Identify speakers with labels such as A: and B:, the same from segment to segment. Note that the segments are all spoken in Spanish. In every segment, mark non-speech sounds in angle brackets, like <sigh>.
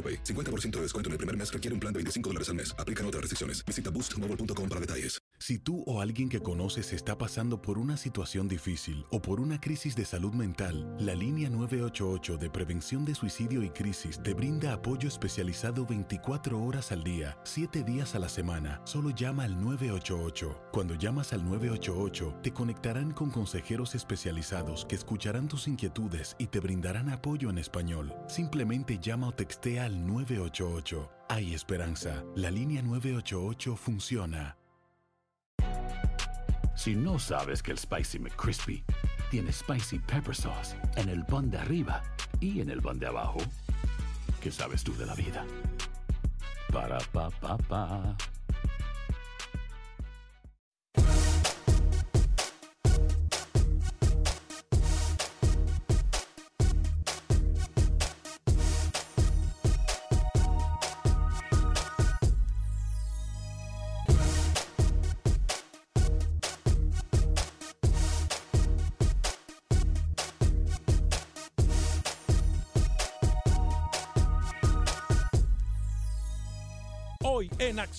A: AroPay. 50% de descuento en el primer mes requiere un plan de 25 dólares al mes. Aplican otras restricciones. Visita boostmobile.com para detalles.
B: Si tú o alguien que conoces está pasando por una situación difícil o por una crisis de salud mental, la línea 988 de prevención de suicidio y crisis te brinda apoyo especializado 24 horas al día, 7 días a la semana. Solo llama al 988. Cuando llamas al 988, te conectarán con consejeros especializados que escucharán tus inquietudes y te brindarán apoyo en español. Simplemente llama o textea al 988. Hay esperanza. La línea 988 funciona.
C: Si no sabes que el Spicy McCrispy tiene Spicy Pepper Sauce en el pan de arriba y en el pan de abajo, ¿qué sabes tú de la vida? Para, pa, pa, pa.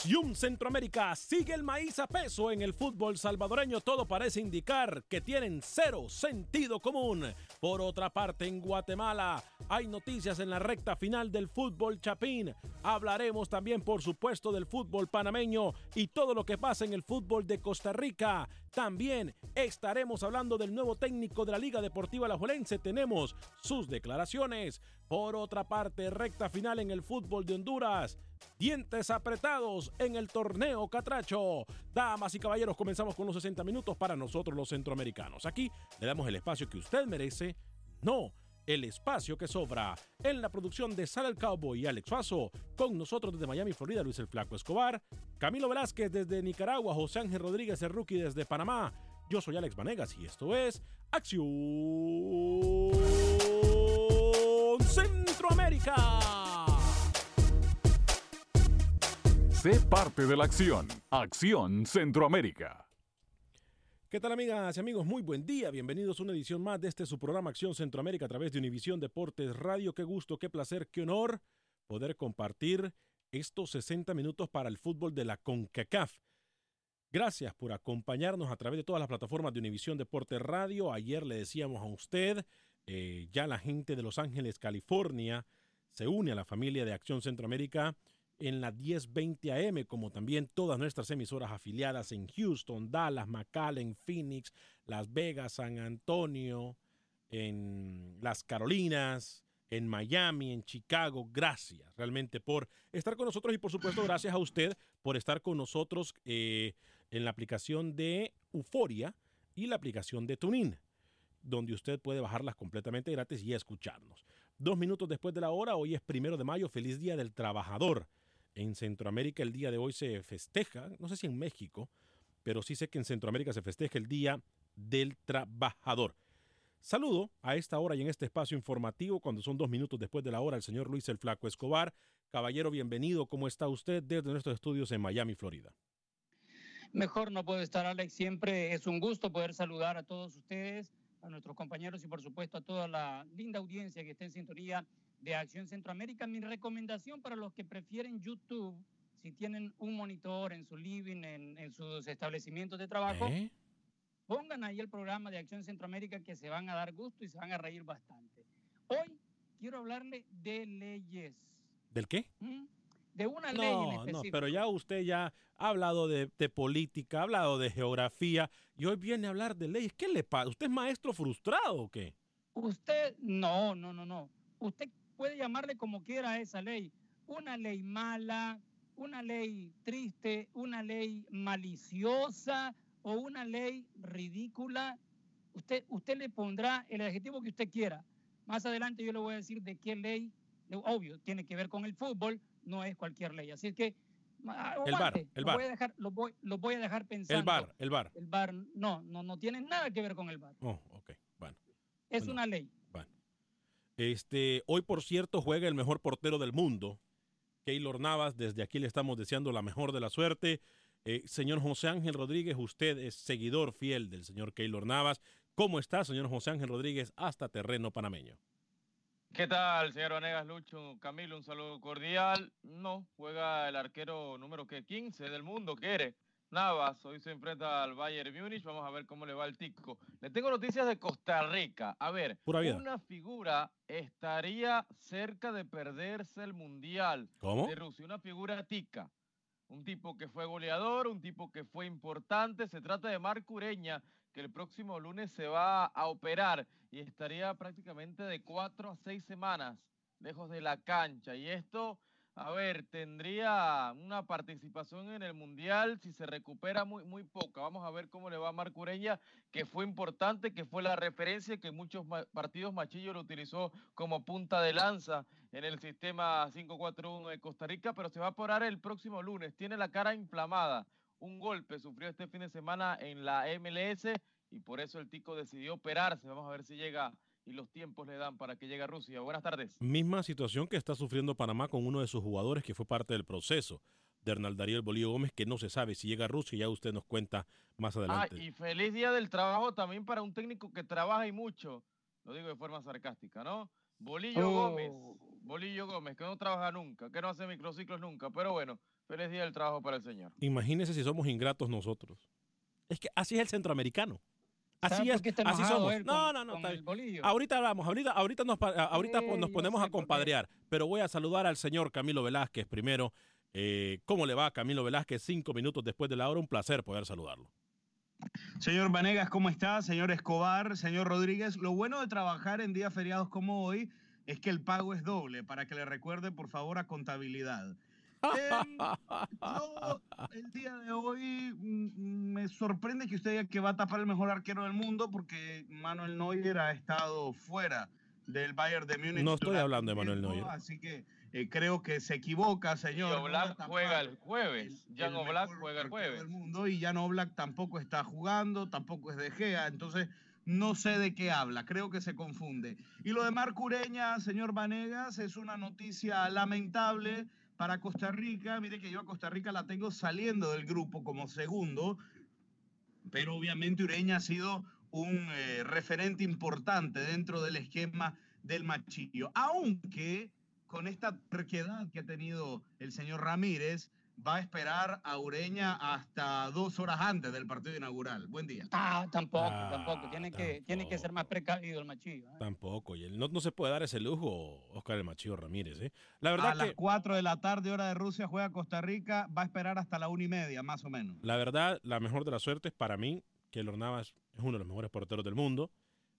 D: Acción Centroamérica sigue el maíz a peso en el fútbol salvadoreño. Todo parece indicar que tienen cero sentido común. Por otra parte, en Guatemala hay noticias en la recta final del fútbol chapín. Hablaremos también, por supuesto, del fútbol panameño y todo lo que pasa en el fútbol de Costa Rica. También estaremos hablando del nuevo técnico de la Liga Deportiva Alajuelense. Tenemos sus declaraciones. Por otra parte, recta final en el fútbol de Honduras. Dientes apretados en el torneo Catracho. Damas y caballeros, comenzamos con los 60 minutos para nosotros los centroamericanos. Aquí le damos el espacio que usted merece. No el espacio que sobra. En la producción de Sal el Cowboy y Alex Faso, con nosotros desde Miami, Florida, Luis el Flaco Escobar, Camilo Velázquez desde Nicaragua, José Ángel Rodríguez, el rookie desde Panamá. Yo soy Alex Vanegas y esto es Acción Centroamérica.
E: Sé parte de la acción. Acción Centroamérica.
D: ¿Qué tal amigas y amigos? Muy buen día. Bienvenidos a una edición más de este su programa Acción Centroamérica a través de Univisión Deportes Radio. Qué gusto, qué placer, qué honor poder compartir estos 60 minutos para el fútbol de la CONCACAF. Gracias por acompañarnos a través de todas las plataformas de Univisión Deportes Radio. Ayer le decíamos a usted, eh, ya la gente de Los Ángeles, California, se une a la familia de Acción Centroamérica en la 1020 AM, como también todas nuestras emisoras afiliadas en Houston, Dallas, McAllen, Phoenix, Las Vegas, San Antonio, en las Carolinas, en Miami, en Chicago. Gracias realmente por estar con nosotros y por supuesto gracias a usted por estar con nosotros eh, en la aplicación de Euforia y la aplicación de TuneIn donde usted puede bajarlas completamente gratis y escucharnos. Dos minutos después de la hora, hoy es primero de mayo, feliz Día del Trabajador. En Centroamérica el día de hoy se festeja, no sé si en México, pero sí sé que en Centroamérica se festeja el Día del Trabajador. Saludo a esta hora y en este espacio informativo, cuando son dos minutos después de la hora, el señor Luis el Flaco Escobar. Caballero, bienvenido. ¿Cómo está usted desde nuestros estudios en Miami, Florida?
F: Mejor no puedo estar, Alex. Siempre es un gusto poder saludar a todos ustedes, a nuestros compañeros y por supuesto a toda la linda audiencia que está en sintonía de Acción Centroamérica. Mi recomendación para los que prefieren YouTube, si tienen un monitor en su living, en, en sus establecimientos de trabajo,
D: ¿Eh?
F: pongan ahí el programa de Acción Centroamérica que se van a dar gusto y se van a reír bastante. Hoy quiero hablarle de leyes.
D: ¿Del qué?
F: ¿Mm? de una ley en
D: No, no, pero ya usted ya ha hablado de, de política, ha hablado de geografía y hoy viene a hablar de leyes. ¿Qué le pasa? ¿Usted es maestro frustrado o qué?
F: Usted, no, no, no, no. Usted puede llamarle como quiera a esa ley. Una ley mala, una ley triste, una ley maliciosa o una ley ridícula. Usted, usted le pondrá el adjetivo que usted quiera. Más adelante yo le voy a decir de qué ley, obvio, tiene que ver con el fútbol, no es cualquier ley. Así es que,
D: El
F: aguante,
D: el
F: lo
D: VAR.
F: Voy a dejar, lo, voy, lo voy a dejar pensando.
D: El bar, el bar.
F: El VAR, no, no, no tiene nada que ver con el VAR.
D: Oh, ok, bueno.
F: Es
D: Bueno.
F: una ley.
D: Este, hoy, por cierto, juega el mejor portero del mundo, Keylor Navas. Desde aquí le estamos deseando la mejor de la suerte. Eh, señor José Ángel Rodríguez, usted es seguidor fiel del señor Keylor Navas. ¿Cómo está, señor José Ángel Rodríguez, hasta terreno panameño?
G: ¿Qué tal, señor Vanegas Lucho? Camilo, un saludo cordial. No, juega el arquero número que 15 del mundo, quiere. Navas, hoy se enfrenta al Bayern Múnich. Vamos a ver cómo le va el tico. Le tengo noticias de Costa Rica. A ver, una figura estaría cerca de perderse el Mundial
D: ¿Cómo?
G: de Rusia. Una figura tica. Un tipo que fue goleador, un tipo que fue importante. Se trata de Marco Ureña, que el próximo lunes se va a operar y estaría prácticamente de cuatro a seis semanas lejos de la cancha. Y esto, a ver, tendría una participación en el Mundial si se recupera muy, muy poca. Vamos a ver cómo le va a Marco Ureña, que fue importante, que fue la referencia que muchos partidos Machillo lo utilizó como punta de lanza en el sistema 5-4-1 de Costa Rica, pero se va a operar el próximo lunes. Tiene la cara inflamada. Un golpe sufrió este fin de semana en la MLS y por eso el Tico decidió operarse. Vamos a ver si llega y los tiempos le dan para que llegue a Rusia. Buenas tardes.
D: Misma situación que está sufriendo Panamá con uno de sus jugadores que fue parte del proceso, de Hernal Darío Bolillo Gómez, que no se sabe si llega a Rusia, ya usted nos cuenta más
G: Ah,
D: adelante.
G: y feliz día del trabajo también para un técnico que trabaja y mucho. Lo digo de forma sarcástica, ¿no? Bolillo
F: Oh.
G: Gómez. Bolillo Gómez, que no trabaja nunca, que no hace microciclos nunca. Pero bueno, feliz día del trabajo para el señor.
D: Imagínese si somos ingratos nosotros. Es que así es el centroamericano. Así
F: ¿Sabe
D: es, así somos.
F: él
D: No,
F: con-
D: no, no,
F: con
D: está
F: el
D: bien.
F: bolillo?
D: Ahorita hablamos, ahorita, ahorita, nos, ahorita
F: Eh,
D: pues nos ponemos a compadrear, pero voy a saludar al señor Camilo Velázquez primero. Eh, ¿Cómo le va Camilo Velázquez? Cinco minutos después de la hora, un placer poder saludarlo.
H: Señor Vanegas, ¿cómo está? Señor Escobar, señor Rodríguez. Lo bueno de trabajar en días feriados como hoy es que el pago es doble, para que le recuerde, por favor, a contabilidad. Em, yo, el día de hoy, mm, me sorprende que usted diga que va a tapar el mejor arquero del mundo porque Manuel Neuer ha estado fuera del Bayern de Múnich.
D: No estoy hablando de Manuel Neuer.
H: Así que eh, creo que se equivoca, señor. No
G: Oblak
H: tapar
G: juega el jueves. Jan
H: mejor
G: juega el jueves.
H: del mundo y Jan Oblak tampoco está jugando, tampoco es de Gea, entonces no sé de qué habla, creo que se confunde. Y lo de Marco Ureña, señor Vanegas, es una noticia lamentable para Costa Rica. Mire que yo a Costa Rica la tengo saliendo del grupo como segundo, pero obviamente Ureña ha sido un eh, referente importante dentro del esquema del machillo, aunque con esta terquedad que ha tenido el señor Ramírez, va a esperar a Ureña hasta dos horas antes del partido inaugural. Buen día.
F: Ah, tampoco,
D: Ah,
F: tampoco. Tiene que, tiene que ser más precavido el machillo. ¿eh?
D: Tampoco, y él no, no se puede dar ese lujo, Oscar el Machillo Ramírez. ¿eh? La verdad
H: a las
D: que,
H: 4 de la tarde, hora de Rusia, juega Costa Rica, va a esperar hasta la una y media, más o menos.
D: la verdad, la mejor de las suertes para mí, que Navas es uno de los mejores porteros del mundo.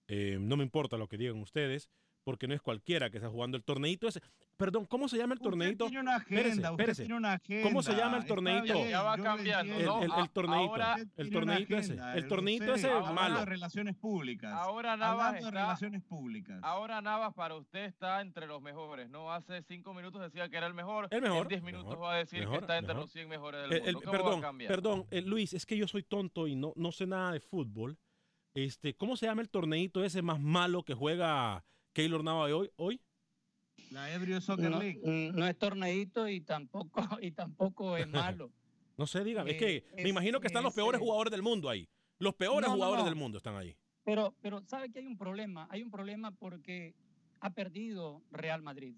D: Eh, no me importa lo que digan ustedes, porque no es cualquiera que está jugando el torneito ese. Perdón, ¿cómo se llama el torneito?
H: Usted tiene una agenda,
D: Espérese,
H: usted
D: espérese.
H: tiene una agenda.
D: ¿Cómo se llama el
H: Está
D: torneito?
H: bien,
G: Ya va cambiando,
D: El, el- el torneito.
G: ahora-
D: el torneito ese. El torneito ese es
H: hablando
D: malo.
H: de relaciones públicas.
G: Ahora Navas
H: Hablando de
G: está,
H: relaciones públicas.
G: ahora Navas para usted está entre los mejores, ¿no? Hace cinco minutos decía que era el mejor.
D: El mejor,
G: En diez minutos
D: mejor,
G: va a decir
D: mejor,
G: que está entre
D: mejor.
G: los 100 mejores del
D: El-
G: mundo.
D: el-
G: ¿Cómo va a
D: perdón, perdón, eh, Luis, es que yo soy tonto y no, no sé nada de fútbol. Este, ¿Cómo se llama el torneito ese más malo que juega Keylor Nava hoy? hoy?
H: La Ebrio Soccer
F: No,
H: League.
F: mm, no es torneito y tampoco, <laughs> y tampoco es <laughs> malo.
D: No sé, dígame. es
F: Eh,
D: que me
F: es-
D: imagino que están los
F: es,
D: peores
F: eh,
D: jugadores del mundo ahí. Los peores
F: no, no,
D: jugadores
F: no.
D: del mundo están ahí.
F: Pero, pero sabe que hay un problema. Hay un problema porque ha perdido Real Madrid.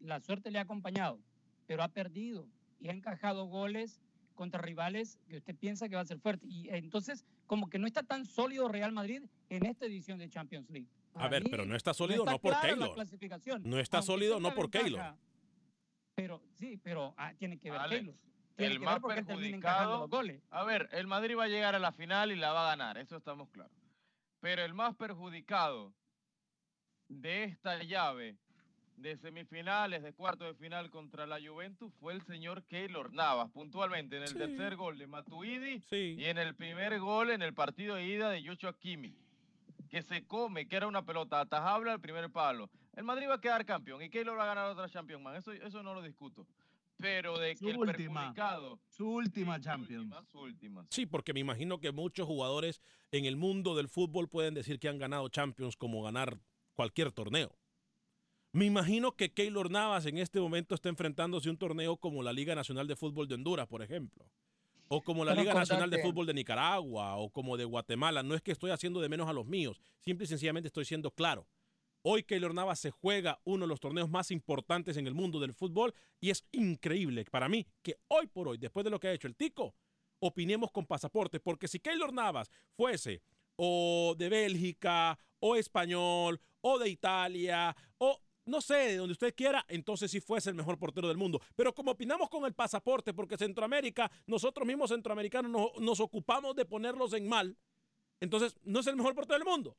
F: La suerte le ha acompañado, pero ha perdido y ha encajado goles contra rivales que usted piensa que va a ser fuerte. Y entonces, como que no está tan sólido Real Madrid en esta edición de Champions League.
D: A ver, pero no está sólido no,
F: está
D: por Keylor. No está sólido no por Keylor.
F: Pero sí, pero ah, tiene que ver
G: Alex,
F: Keylor. Tiene
G: el
F: que
G: más
F: ver
G: perjudicado.
F: los goles.
G: A ver, el Madrid va a llegar a la final y la va a ganar, eso estamos claros. Pero el más perjudicado de esta llave de semifinales, de cuarto de final contra la Juventus fue el señor Keylor Navas, puntualmente en el
D: Sí.
G: tercer gol de Matuidi
D: Sí.
G: y en el primer gol en el partido de ida de Joshua Kimmich, que se come, que era una pelota atajable al primer palo. El Madrid va a quedar campeón y Keylor va a ganar otra Champions, man. Eso, eso no lo discuto. Pero de
H: Su
G: que el
H: última.
G: perjudicado
H: Su última
G: Sí, su
H: Champions.
G: última, su última.
D: Sí, porque me imagino que muchos jugadores en el mundo del fútbol pueden decir que han ganado Champions como ganar cualquier torneo. Me imagino que Keylor Navas en este momento está enfrentándose a un torneo como la Liga Nacional de Fútbol de Honduras, por ejemplo. O como la Liga Nacional de Fútbol de Nicaragua o como de Guatemala. No es que estoy haciendo de menos a los míos, simple y sencillamente estoy siendo claro. Hoy Keylor Navas se juega uno de los torneos más importantes en el mundo del fútbol y es increíble para mí que hoy por hoy, después de lo que ha hecho el Tico, opinemos con pasaporte, porque si Keylor Navas fuese o de Bélgica, o español, o de Italia, o no sé, de donde usted quiera, entonces sí fuese el mejor portero del mundo. Pero como opinamos con el pasaporte, porque Centroamérica, nosotros mismos centroamericanos nos, nos ocupamos de ponerlos en mal, entonces no es el mejor portero del mundo.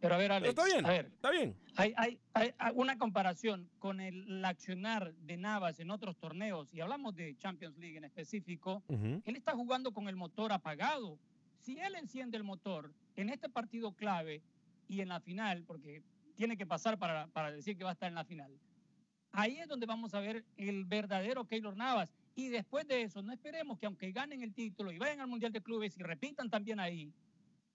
F: Pero a ver,
D: Pero
F: Alex,
D: está bien,
F: a ver,
D: está bien.
F: hay, hay, hay una comparación con el accionar de Navas en otros torneos, y hablamos de Champions League en específico, él está jugando con el motor apagado. Si él enciende el motor en este partido clave y en la final, porque tiene que pasar para, para decir que va a estar en la final, ahí es donde vamos a ver el verdadero Keylor Navas. Y después de eso, no esperemos que aunque ganen el título y vayan al Mundial de Clubes y repitan también ahí,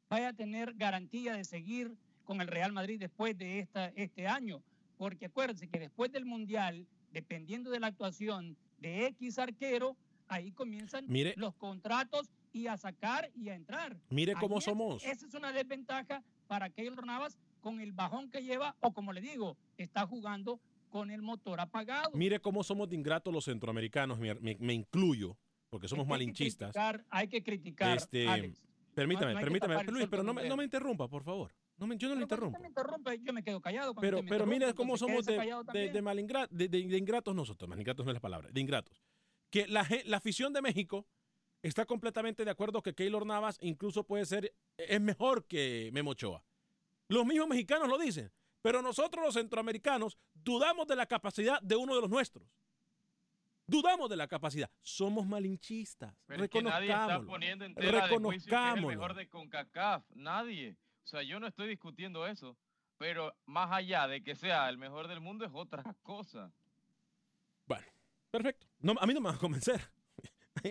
F: vaya a tener garantía de seguir con el Real Madrid después de esta, este año. Porque acuérdense que después del Mundial, dependiendo de la actuación de X arquero, ahí comienzan
D: Mire.
F: los contratos y a sacar y a entrar.
D: Mire cómo somos.
F: Esa es una desventaja para Keylor Navas con el bajón que lleva, o como le digo, está jugando con el motor apagado.
D: Mire cómo somos de ingratos los centroamericanos, me, me- me incluyo, porque somos
F: Hay que
D: malinchistas.
F: criticar- Hay que criticar,
D: Este,
F: Alex.
D: Permítame,
F: no que
D: permítame, Luis, pero no me,
F: dedo.
D: no me interrumpa, por favor. No me- yo no le
F: Pero cuando
D: interrumpo.
F: me interrumpe, yo me quedo callado.
D: Pero, pero cómo somos de, de, de malingra- de- ingratos nosotros. Malingratos no es la palabra, de ingratos. Que la, la afición de México está completamente de acuerdo que Keylor Navas incluso puede ser, es mejor que Memo Ochoa. Los mismos mexicanos lo dicen, pero nosotros los centroamericanos dudamos de la capacidad de uno de los nuestros. Dudamos de la capacidad. Somos malinchistas.
G: Pero es que nadie está
D: Reconozcámoslo.
G: poniendo en tela de juicio que es el
D: Reconozcámoslo.
G: mejor de CONCACAF. Nadie. O sea, yo no estoy discutiendo eso. Pero más allá de que sea el mejor del mundo es otra cosa.
D: Bueno, perfecto. No, a mí no me va a convencer.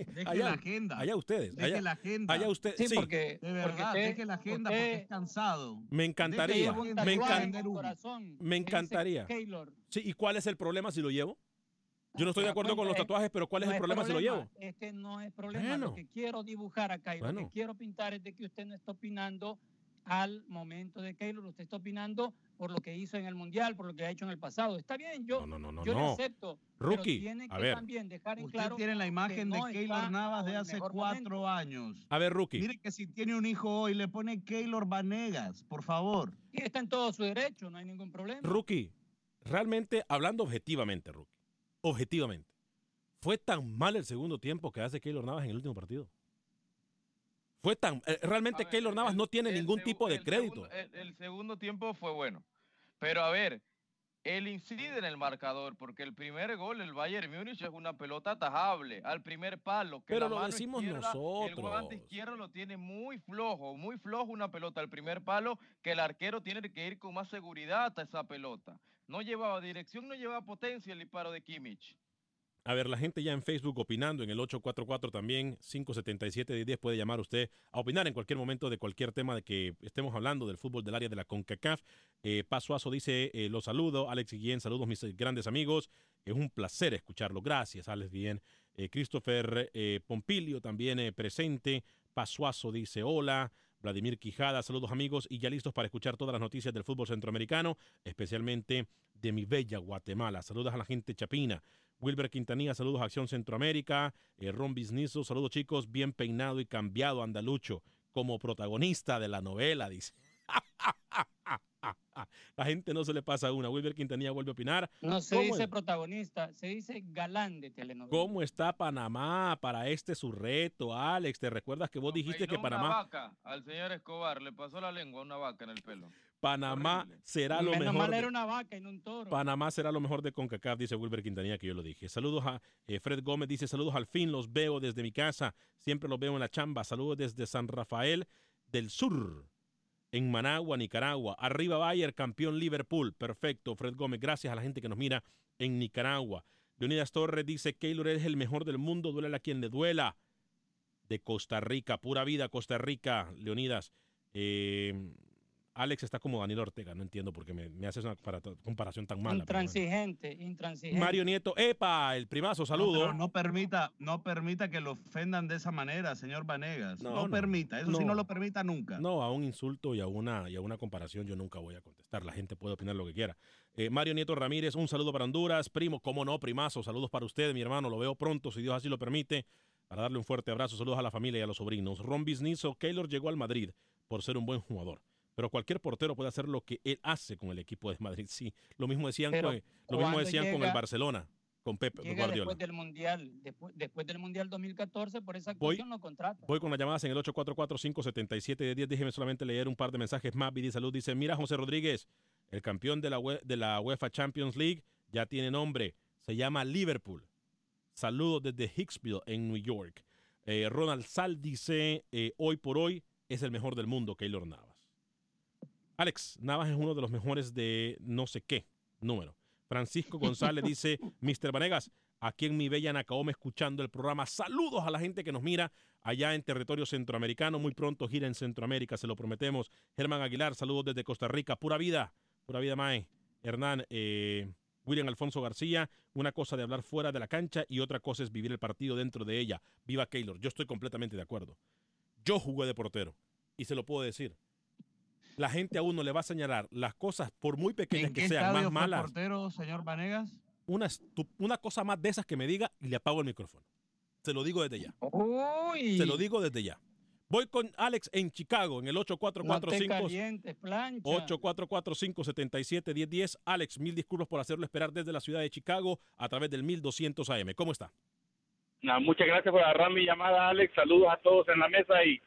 H: Deje
D: allá,
H: la agenda.
D: allá ustedes.
H: Deje
D: Allá,
H: la agenda.
D: allá usted.
F: Sí,
D: Sí,
F: porque,
H: De
F: porque
H: verdad,
F: usted-
H: deje la agenda
F: usted-
H: porque es cansado.
D: me encantaría. Me, encan-
H: en
D: me encantaría. Sí, ¿Y cuál es el problema si lo llevo? Yo no estoy de acuerdo con los tatuajes, pero ¿cuál es el problema, si lo llevo?
F: Este no es problema.
D: Bueno.
F: Lo que quiero dibujar acá y lo que quiero pintar es de que usted no está opinando al momento de Keylor, usted está opinando por lo que hizo en el Mundial, por lo que ha hecho en el pasado. Está bien, yo,
D: No, no, no,
F: yo acepto.
D: Rookie,
F: pero tiene
D: a
F: que
D: ver.
F: también dejar en
H: Usted
F: claro
H: tiene la imagen
F: no
H: de Keylor Navas de hace cuatro
F: momento.
H: años.
D: A ver, Rookie.
H: Mire que si tiene un hijo hoy le pone Keylor Vanegas, por favor.
F: Y está en todo su derecho, no hay ningún problema.
D: Rookie, realmente, hablando objetivamente, Rookie, objetivamente, ¿fue tan mal el segundo tiempo que hace Keylor Navas en el último partido? Fue tan... eh, realmente
G: ver,
D: Keylor Navas
G: el-
D: no tiene ningún tipo de crédito.
G: segundo- el, el segundo tiempo fue bueno. Pero a ver, él incide en el marcador porque el primer gol, el Bayern Múnich, es una pelota atajable al primer palo. Que
D: Pero
G: la
D: lo
G: mano
D: decimos
G: izquierda, El
D: nosotros.
G: guante izquierdo lo tiene muy flojo, muy flojo una pelota al primer palo que el arquero tiene que ir con más seguridad a esa pelota. No llevaba dirección, no llevaba potencia el disparo de Kimmich.
D: A ver, la gente ya en Facebook opinando en el 844 también, 577-10 puede llamar usted a opinar en cualquier momento de cualquier tema de que estemos hablando del fútbol del área de la CONCACAF. Eh, Pasuazo dice, eh, los saludo, Alex Guillén, saludos mis eh, grandes amigos. Es un placer escucharlo. Gracias, Alex Guillén. Eh, Christopher eh, Pompilio también presente. Pasuazo dice, hola. Vladimir Quijada, saludos amigos y ya listos para escuchar todas las noticias del fútbol centroamericano, especialmente de mi bella Guatemala. Saludos a la gente chapina. Wilber Quintanilla, saludos a Acción Centroamérica. Eh, Ron Bisnizo, saludos chicos, bien peinado y cambiado Andalucho como protagonista de la novela, dice. <laughs> La gente no se le pasa una. Wilber Quintanilla vuelve a opinar.
F: No se
D: ¿Cómo
F: dice
D: es?
F: protagonista, se dice galán de telenovela.
D: ¿Cómo está Panamá para este su reto, Alex? ¿Te recuerdas que vos dijiste que
G: Peinó una
D: Panamá,
G: vaca al señor Escobar, le pasó la lengua a una vaca en el pelo.
D: Panamá
G: Horrible.
D: será lo
F: Menos
D: mejor?
F: mal
D: de-
F: era una vaca y no un toro.
D: Panamá será lo mejor de CONCACAF, dice Wilber Quintanilla, que yo lo dije. Saludos a eh, Fred Gómez, dice saludos al fin, los veo desde mi casa, siempre los veo en la chamba. Saludos desde San Rafael del Sur, en Managua, Nicaragua. Arriba Bayer, campeón Liverpool. Perfecto, Fred Gómez, gracias a la gente que nos mira en Nicaragua. Leonidas Torres dice, Keylor es el mejor del mundo, duele a quien le duela. De Costa Rica, pura vida Costa Rica, Leonidas. Eh, Alex está como Daniel Ortega, no entiendo por qué me, me haces una para- comparación tan mala.
F: Intransigente, intransigente.
D: Mario Nieto, epa, el primazo,
H: No,
D: saludo.
H: pero no permita, no permita que lo ofendan de esa manera, señor Vanegas.
D: No,
H: No,
D: no,
H: permita, eso sí
D: no.
H: no lo permita nunca.
D: No, a un insulto y a una, y a una comparación yo nunca voy a contestar. La gente puede opinar lo que quiera. Eh, Mario Nieto Ramírez, un saludo para Honduras. Primo, cómo no, primazo. Saludos para usted, mi hermano. Lo veo pronto, si Dios así lo permite. Para darle un fuerte abrazo. Saludos a la familia y a los sobrinos. Ron Bisnizo, Keylor llegó al Madrid por ser un buen jugador. Pero cualquier portero puede hacer lo que él hace con el equipo de Madrid. Sí, lo mismo decían,
F: Pero
D: con, lo mismo decían con el Barcelona, con Pep
F: Llega
D: Guardiola.
F: después del Mundial, después, después del Mundial 2014, por esa actuación lo contrata.
D: Voy con las llamadas en el 844-577-10. Déjeme solamente leer un par de mensajes más. Vidi Salud dice, mira José Rodríguez, el campeón de la, UE de la UEFA Champions League ya tiene nombre. Se llama Liverpool. Saludos desde Hicksville, en New York. Eh, Ronald Sal dice, eh, hoy por hoy es el mejor del mundo, Keylor Navas. Alex, Navas es uno de los mejores de no sé qué número. Francisco González <laughs> dice, Mr. Vanegas, aquí en mi bella Nacaome escuchando el programa. Saludos a la gente que nos mira allá en territorio centroamericano. Muy pronto gira en Centroamérica, se lo prometemos. Germán Aguilar, saludos desde Costa Rica. Pura vida, pura vida, Mae. Hernán, eh, William Alfonso García, una cosa de hablar fuera de la cancha y otra cosa es vivir el partido dentro de ella. Viva Keylor, yo estoy completamente de acuerdo. Yo jugué de portero y se lo puedo decir. La gente a uno le va a señalar las cosas, por muy pequeñas
H: ¿En
D: que
H: qué
D: sean,
H: estadio
D: más
H: fue
D: malas.
H: portero, señor Vanegas?
D: Una, una cosa más de esas que me diga y le apago el micrófono. Se lo digo desde ya.
F: Uy,
D: Se lo digo desde ya. Voy con Alex en Chicago en el
F: no te
D: 8445
F: calientes, plancha.
D: 8445-771010. Alex, mil disculpas por hacerlo esperar desde la ciudad de Chicago a través del 1200 AM. ¿Cómo está?
I: No, muchas gracias por agarrar mi llamada, Alex. Saludos a todos en la mesa y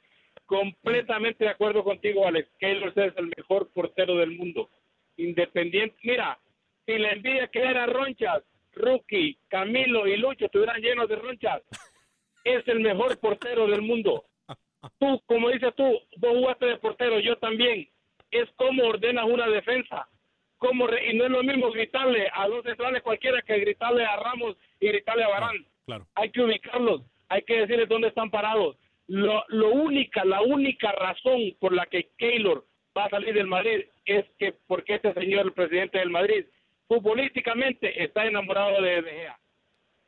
I: completamente de acuerdo contigo, Alex. Keylor es el mejor portero del mundo. Independiente. Mira, si la envidia que era Ronchas, Rookie, Camilo y Lucho estuvieran llenos de ronchas, es el mejor portero del mundo. Tú, como dices tú, vos jugaste de portero, yo también. Es como ordenas una defensa. Como re- y no es lo mismo gritarle a dos centrales cualquiera que gritarle a Ramos y gritarle a Barán
D: Claro.
I: hay que ubicarlos, hay que decirles dónde están parados. Lo, lo única, la única razón por la que Keylor va a salir del Madrid es que porque este señor, el presidente del Madrid, futbolísticamente está enamorado de De Gea.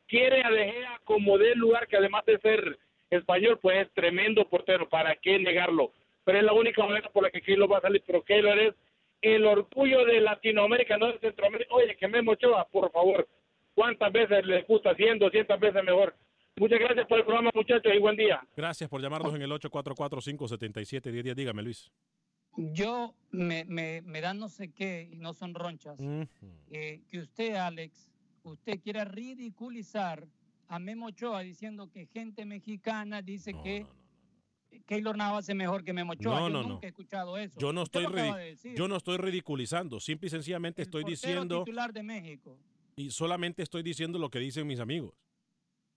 I: Quiere a De Gea como del lugar que además de ser español, pues es tremendo portero, ¿para qué negarlo? Pero es la única manera por la que Keylor va a salir, pero Keylor es el orgullo de Latinoamérica, no de Centroamérica. Oye, que Memo Ochoa, por favor, ¿cuántas veces les gusta? 100, 200 veces mejor. Muchas gracias por el programa, muchachos, y buen día.
D: Gracias por llamarnos en el 844-577-1010. Dígame, Luis.
F: Yo me, me, me dan no sé qué y no son ronchas. Eh, que usted, Alex, usted quiera ridiculizar a Memo Ochoa diciendo que gente mexicana dice
D: No,
F: que
D: no, no, no.
F: Keylor Navas es mejor que Memo Ochoa.
D: No,
F: Yo
D: no,
F: nunca
D: no.
F: he escuchado eso.
D: Yo no, estoy
F: de
D: yo no estoy ridiculizando. Simple y sencillamente
F: El
D: estoy diciendo
F: titular de México.
D: y solamente estoy diciendo lo que dicen mis amigos.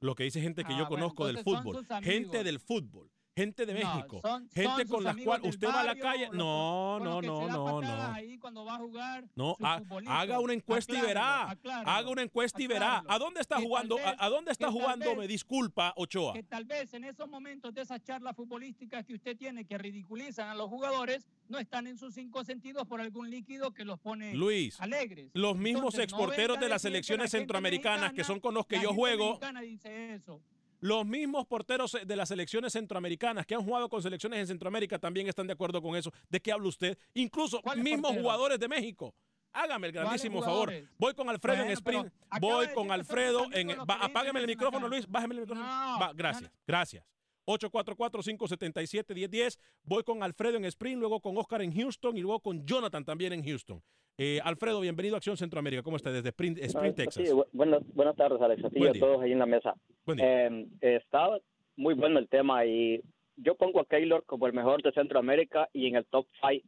D: Lo que dice gente que
F: Ah,
D: yo
F: bueno,
D: conozco del fútbol. Gente del fútbol. Gente de
F: No,
D: México.
F: son-
D: gente
F: son
D: con cuales
F: del
D: usted va a la calle. No, no, no, no, no.
F: Ahí cuando va a jugar
D: No, ha- haga una encuesta y verá.
F: Acláralo,
D: Haga una encuesta y verá. ¿A dónde está jugando? ¿A,
F: vez-
D: a dónde está jugando?
F: vez-
D: Me disculpa, Ochoa.
F: que tal vez en esos momentos de esas charlas futbolísticas que usted tiene que ridiculizan a los jugadores, no están en sus cinco sentidos por algún líquido que los pone
D: Luis,
F: alegres.
D: los mismos
F: Entonces,
D: exporteros de las
F: la
D: selecciones centroamericanas, que son con los que
F: la
D: yo juego,
F: mexicana dice eso.
D: Los mismos porteros de las selecciones centroamericanas que han jugado con selecciones en Centroamérica también están de acuerdo con eso. ¿De qué habla usted? Incluso
F: ¿Cuáles
D: mismos jugadores de México. Hágame el grandísimo favor. Voy con Alfredo en
F: Bueno,
D: Sprint. Voy con Alfredo en. va, apágueme el micrófono. Luis. Bájeme el micrófono.
F: No,
D: Va,
F: no,
D: gracias,
F: no.
D: gracias. 844-577-1010. Voy con Alfredo en Spring, luego con Oscar en Houston y luego con Jonathan también en Houston. Eh, Alfredo, bienvenido a Acción Centroamérica. ¿Cómo está? Desde Spring, Spring Texas.
J: sí, bu- bueno, buenas tardes, Alex. A
D: Buen día.
J: todos ahí en la mesa.
D: Buen
J: Eh, está muy bueno el tema y yo pongo a Keylor como el mejor de Centroamérica y en el top 5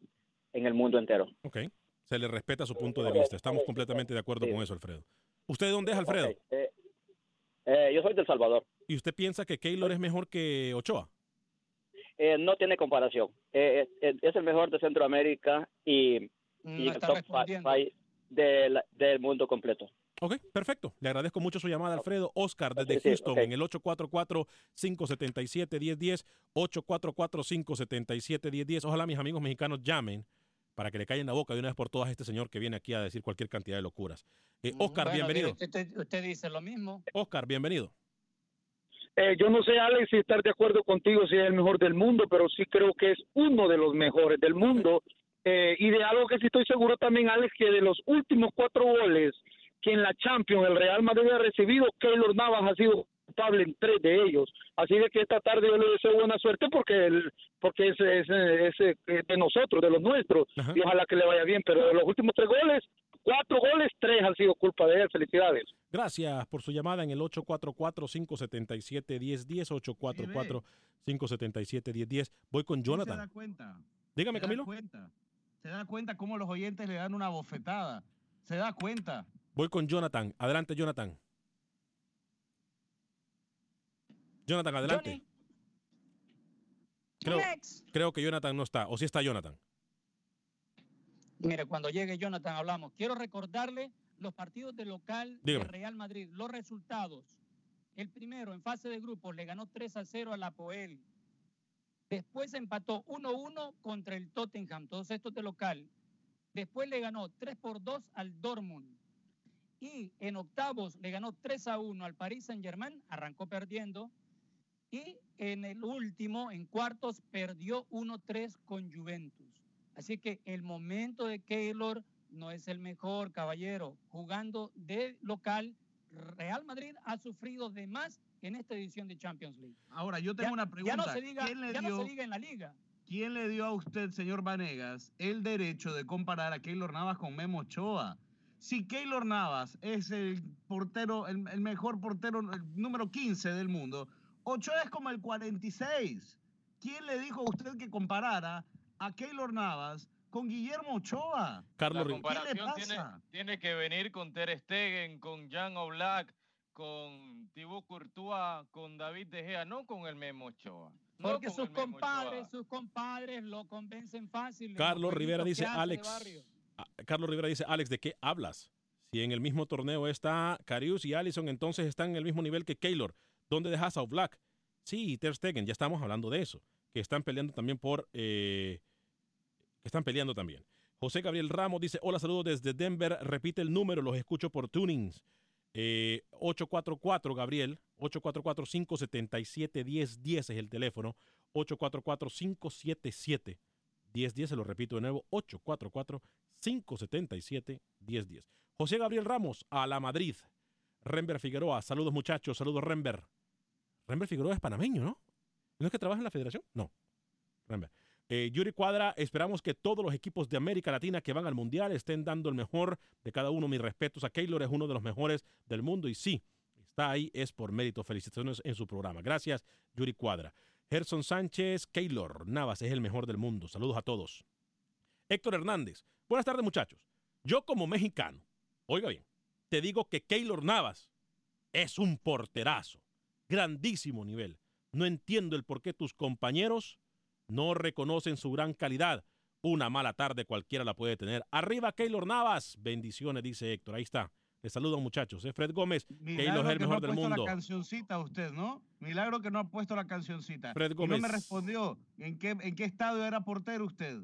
J: en el mundo entero.
D: Ok. Se le respeta su punto de vista. Estamos completamente de acuerdo con eso, Alfredo. ¿Usted de dónde es, Alfredo?
J: Ok, eh, eh, yo soy del Salvador.
D: ¿Y usted piensa que Keylor es mejor que Ochoa?
J: Eh, no tiene comparación. Eh, eh, es el mejor de Centroamérica y, y
F: No
J: en el top. 5 del, del mundo completo.
D: Ok, perfecto. Le agradezco mucho su llamada, Alfredo. Oscar, desde
J: Sí, sí,
D: Houston,
J: ok.
D: en el 844-577-1010. 844-577-1010. Ojalá mis amigos mexicanos llamen para que le callen la boca de una vez por todas a este señor que viene aquí a decir cualquier cantidad de locuras. Eh, Oscar,
F: Bueno,
D: bienvenido.
F: Usted dice lo mismo.
D: Oscar, bienvenido.
K: Eh, yo no sé, Alex, si estar de acuerdo contigo si es el mejor del mundo, pero sí creo que es uno de los mejores del mundo. Eh, y de algo que sí estoy seguro también, Alex, que de los últimos cuatro goles que en la Champions el Real Madrid ha recibido, Keylor Navas ha sido culpable en tres de ellos. Así de que esta tarde yo le deseo buena suerte porque el, porque es, es, es, es de nosotros, de los nuestros, y ojalá que le vaya bien. Pero de los últimos tres goles, cuatro goles, tres han sido culpa de él. Felicidades.
D: Gracias por su llamada en el 844-577-1010. 844-577-1010. Voy con
H: ¿Sí ¿Se
D: Jonathan.
H: da cuenta?
D: Dígame,
H: ¿Se da
D: Camilo.
H: cuenta? ¿Se da cuenta cómo los oyentes le dan una bofetada? ¿Se da cuenta?
D: Voy con Jonathan. Adelante, Jonathan. Jonathan, adelante. Creo, creo que Jonathan no está. ¿O sí está Jonathan?
F: Mire, cuando llegue Jonathan hablamos. Quiero recordarle los partidos de local
D: Dígame.
F: de Real Madrid, los resultados. El primero, en fase de grupos, le ganó 3 a 0 al Apoel. Después empató 1-1 contra el Tottenham, todos estos de local. Después le ganó 3 por 2 al Dortmund. Y en octavos le ganó 3 a 1 al Paris Saint-Germain, arrancó perdiendo. Y en el último, en cuartos, perdió 1-3 con Juventus. Así que el momento de Keylor no es el mejor, caballero. Jugando de local, Real Madrid ha sufrido de más en esta edición de Champions League.
H: Ahora, yo tengo
F: Ya-
H: una pregunta.
F: Ya no se diga,
H: ¿Quién le
F: ya no
H: dio-
F: se diga en la liga.
H: ¿Quién le dio a usted, señor Vanegas, el derecho de comparar a Keylor Navas con Memo Ochoa? Si Keylor Navas es el portero, el, el mejor portero, el número 15 del mundo, Ochoa es como el 46. ¿Quién le dijo a usted que comparara a Keylor Navas con Guillermo Ochoa?
D: Carlos
G: La comparación
H: ¿Qué le
G: tiene,
H: pasa?
G: tiene que venir con Ter Stegen, con Jan Oblak, con Thibaut Courtois, con David De Gea, no con el Memo Ochoa. No
F: Porque sus compadres,
G: Ochoa.
F: sus compadres lo convencen fácil.
D: Carlos Rivera dice, Alex, Carlos Rivera dice, Alex, ¿de qué hablas? Si en el mismo torneo está Carius y Allison, entonces están en el mismo nivel que Keylor. ¿Dónde dejas a Black? Sí, Ter Stegen, ya estamos hablando de eso. Que están peleando también por... eh, que están peleando también. José Gabriel Ramos dice, hola, saludos desde Denver. Repite el número, los escucho por tunings. Eh, 844, Gabriel. 844-577-1010 es el teléfono. 844-577-1010. Se lo repito de nuevo. 844-577-1010. José Gabriel Ramos, a la Madrid. Rember Figueroa. Saludos, muchachos. Saludos, Rember. Rember Figueroa es panameño, ¿no? ¿No es que trabaja en la federación? No. Rember. Eh, Yuri Cuadra, esperamos que todos los equipos de América Latina que van al Mundial estén dando el mejor de cada uno. Mis respetos a Keylor, es uno de los mejores del mundo y sí, está ahí, es por mérito. Felicitaciones en su programa. Gracias, Yuri Cuadra. Gerson Sánchez, Keylor Navas es el mejor del mundo. Saludos a todos. Héctor Hernández, buenas tardes muchachos. Yo como mexicano, oiga bien, te digo que Keylor Navas es un porterazo, grandísimo nivel. No entiendo el por qué tus compañeros no reconocen su gran calidad. Una mala tarde cualquiera la puede tener. Arriba Keylor Navas. Bendiciones, dice Héctor. Ahí está. Les saludan muchachos. Es Fred Gómez. Keylor es el
H: que no
D: mejor
H: ha
D: del
H: puesto
D: mundo.
H: la cancioncita usted, ¿no? Milagro que no ha puesto la cancioncita.
D: Fred
H: Y no
D: Gómez.
H: me respondió. ¿En qué, ¿En qué estadio era portero usted?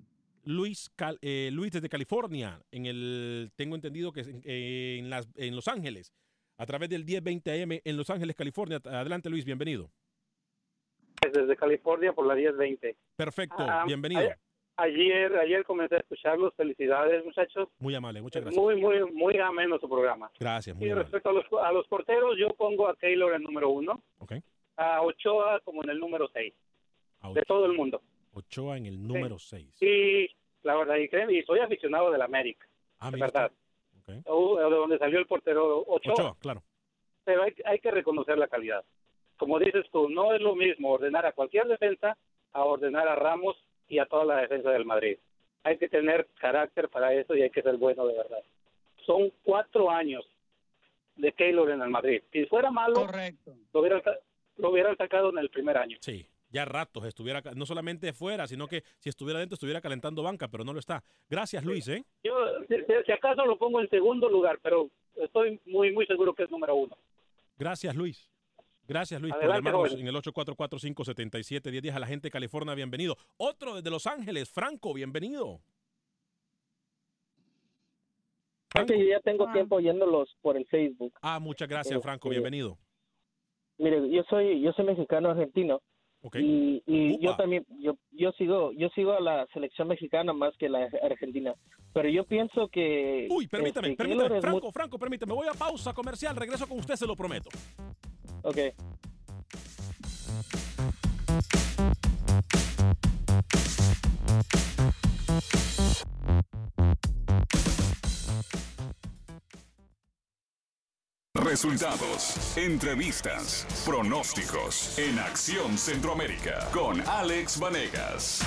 D: Luis, Cal- eh, Luis desde California. En el, tengo entendido que es en, eh, en las, en Los Ángeles. A través del 1020 AM en Los Ángeles, California. Adelante, Luis. Bienvenido.
L: desde California por la 1020.
D: Perfecto.
L: Ah,
D: bienvenido.
L: Ayer, ayer comencé a escucharlos. Felicidades, muchachos.
D: Muy amable. Muchas gracias.
L: Muy, muy, muy ameno su programa.
D: Gracias. Muy
L: Y
D: amable.
L: respecto a los, a los porteros, yo pongo a Taylor en número uno.
D: Ok.
L: a Ochoa como en el número 6
D: A
L: de todo el mundo.
D: Ochoa en el número 6.
L: Y la verdad, y, soy aficionado del América,
D: Ah,
L: de
D: mira
L: O- de donde salió el portero Ochoa.
D: Ochoa, claro.
L: Pero hay, hay que reconocer la calidad. Como dices tú, no es lo mismo ordenar a cualquier defensa a ordenar a Ramos y a toda la defensa del Madrid. Hay que tener carácter para eso y hay que ser bueno de verdad. Son cuatro años de Keylor en el Madrid. Si fuera malo, Lo, hubieran, sa- lo hubieran sacado en el primer año.
D: Sí, ya ratos estuviera, no solamente fuera, sino que si estuviera dentro estuviera calentando banca, pero no lo está. Gracias, Luis, ¿eh?
L: Yo, si, acaso lo pongo en segundo lugar, pero estoy muy muy seguro que es número uno.
D: Gracias, Luis. Gracias, Luis,
L: Adelante,
D: por llamarnos
L: joven.
D: en el 844-577-1010 a la gente de California, bienvenido. Otro desde Los Ángeles, Franco, bienvenido.
M: Es que yo ya tengo tiempo oyéndolos por el Facebook.
D: Ah, muchas gracias, Franco,
M: Este,
D: bienvenido.
M: Mire, yo soy yo soy mexicano argentino Y, y yo también yo yo sigo yo sigo a la selección mexicana más que la argentina, pero yo pienso que
D: Uy, permítame,
M: este,
D: permítame, Franco,
M: muy-
D: Franco, permítame, voy a pausa comercial, regreso con usted, se lo prometo.
M: Ok.
E: Resultados, entrevistas, pronósticos en Acción Centroamérica con Alex Vanegas.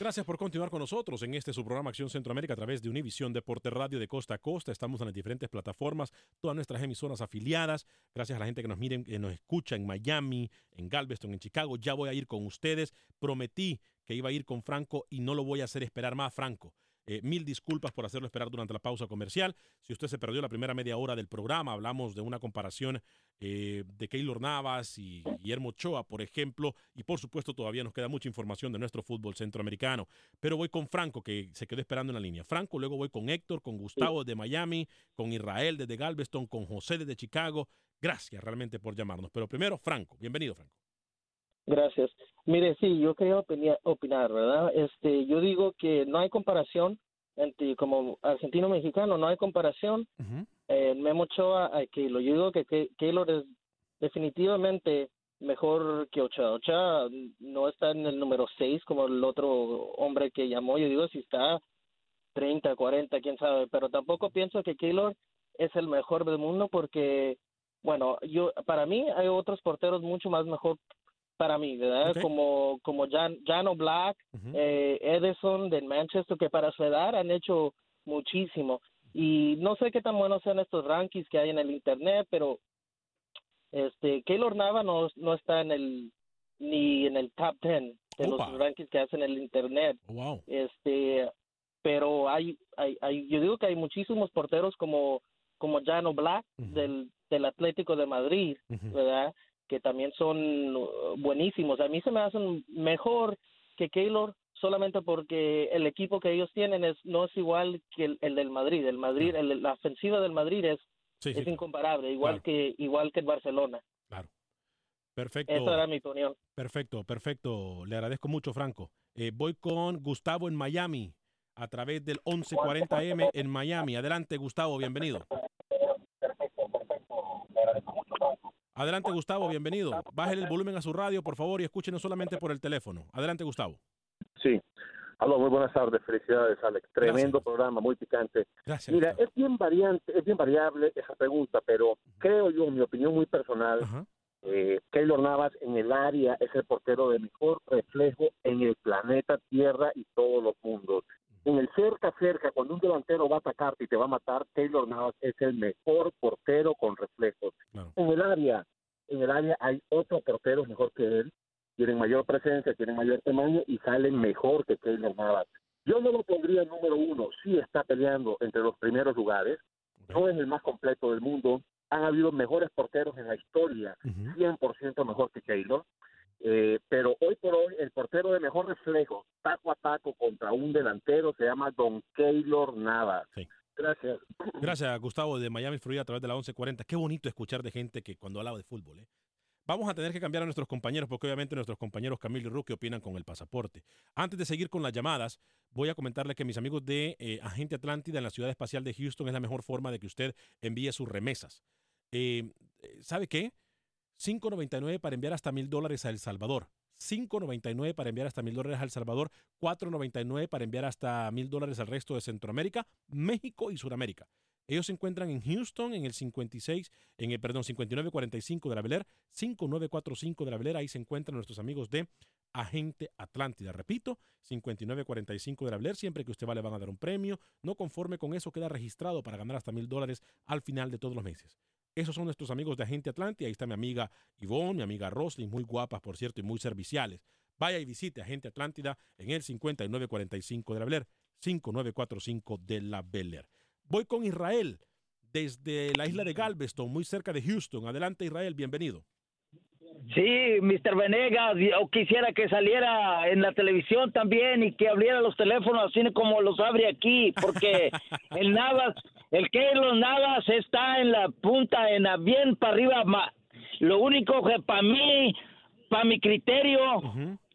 D: Gracias por continuar con nosotros en este su programa Acción Centroamérica a través de Univisión Deporte Radio de costa a costa. Estamos en las diferentes plataformas, todas nuestras emisoras afiliadas. Gracias a la gente que nos miren, que nos escucha en Miami, en Galveston, en Chicago. Ya voy a ir con ustedes. Prometí que iba a ir con Franco y no lo voy a hacer esperar más, Franco. Eh, mil disculpas por hacerlo esperar durante la pausa comercial. Si usted se perdió la primera media hora del programa, hablamos de una comparación eh, de Keylor Navas y Guillermo Ochoa, por ejemplo, y por supuesto todavía nos queda mucha información de nuestro fútbol centroamericano. Pero voy con Franco, que se quedó esperando en la línea. Franco, luego voy con Héctor, con Gustavo de Miami, con Israel desde Galveston, con José desde Chicago. Gracias realmente por llamarnos. Pero primero, Franco. Bienvenido, Franco.
M: Gracias. Mire, sí, yo quería opinar, opinar, ¿verdad? Este, yo digo que no hay comparación entre como argentino-mexicano, no hay comparación. Eh, Memo Ochoa a Keylor. Yo digo que Ke- Keylor es definitivamente mejor que Ochoa. Ochoa no está en el número 6 como el otro hombre que llamó. Yo digo si está 30, 40, quién sabe. Pero tampoco pienso que Keylor es el mejor del mundo porque, bueno, yo para mí hay otros porteros mucho más mejor para mí, ¿verdad? Como como Jan, Jano Black, eh, Edison de Manchester, que para su edad han hecho muchísimo. Y no sé qué tan buenos sean estos rankings que hay en el internet, pero este Keylor Nava no, no está en el ni en el top 10 de
D: Opa.
M: los rankings que hacen en el internet.
D: Wow.
M: Este, pero hay, hay, hay yo digo que hay muchísimos porteros como como Jano Black del del Atlético de Madrid, ¿verdad? Que también son uh, buenísimos. A mí se me hacen mejor que Keylor solamente porque el equipo que ellos tienen es no es igual que el, el del Madrid. El Madrid, el- la ofensiva del Madrid es
D: Sí, sí,
M: es incomparable, igual que igual que el Barcelona.
D: Perfecto.
M: Esa era mi opinión.
D: Perfecto, perfecto. Le agradezco mucho, Franco. Eh, voy con Gustavo en Miami, a través del 1140M en Miami. Adelante, Gustavo, bienvenido. Adelante, Gustavo, bienvenido. Bájale el volumen a su radio, por favor, y escúchenos solamente por el teléfono. Adelante, Gustavo.
N: Sí. Aló, muy buenas tardes. Felicidades, Alex. Tremendo programa, muy picante.
D: Gracias.
N: Mira, es bien variante, es bien variable esa pregunta, pero creo yo, mi opinión muy personal, eh, Keylor Navas en el área es el portero de mejor reflejo en el planeta Tierra y todos los mundos. En el cerca cerca, cuando un delantero va a atacarte y te va a matar, Keylor Navas es el mejor portero con reflejos. En el área, en el área hay otros porteros mejor que él, tienen mayor presencia, tienen mayor tamaño y salen mejor que Keylor Navas. Yo no lo pondría en número uno, sí está peleando entre los primeros lugares, no es el más completo del mundo, han habido mejores porteros en la historia, 100% mejor que Keylor, eh, pero hoy por hoy el portero de mejor reflejo, taco a taco contra un delantero, se llama Don Keylor Navas. Gracias.
D: Gracias, Gustavo, de Miami, Florida, a través de la 1140. Qué bonito escuchar de gente que cuando hablaba de fútbol, ¿eh? Vamos a tener que cambiar a nuestros compañeros porque obviamente nuestros compañeros Camilo y Ruque opinan con el pasaporte. Antes de seguir con las llamadas, voy a comentarle que mis amigos de eh, Agente Atlántida en la ciudad espacial de Houston es la mejor forma de que usted envíe sus remesas. Eh, ¿Sabe qué? 5.99 para enviar hasta mil dólares a El Salvador. 5.99 para enviar hasta mil dólares a El Salvador, 4.99 para enviar hasta mil dólares al resto de Centroamérica, México y Sudamérica. Ellos se encuentran en Houston en el 56, en el perdón, 5945 de la Bel 5945 de la Bel ahí se encuentran nuestros amigos de Agente Atlántida. Repito, 5945 de la Bel siempre que usted va le van a dar un premio. No conforme con eso, queda registrado para ganar hasta mil dólares al final de todos los meses. Esos son nuestros amigos de Agente Atlántida. Ahí está mi amiga Ivonne, mi amiga Roslyn, muy guapas, por cierto, y muy serviciales. Vaya y visite Agente Atlántida en el 5945 de la Bel 5945 de la Bel Voy con Israel desde la isla de Galveston, muy cerca de Houston. Adelante, Israel, bienvenido.
O: Sí, Mr. Venegas, yo quisiera que saliera en la televisión también y que abriera los teléfonos así como los abre aquí, porque <laughs> el Navas, el que los Navas está en la punta, en la bien para arriba. Lo único que para mí, para mi criterio,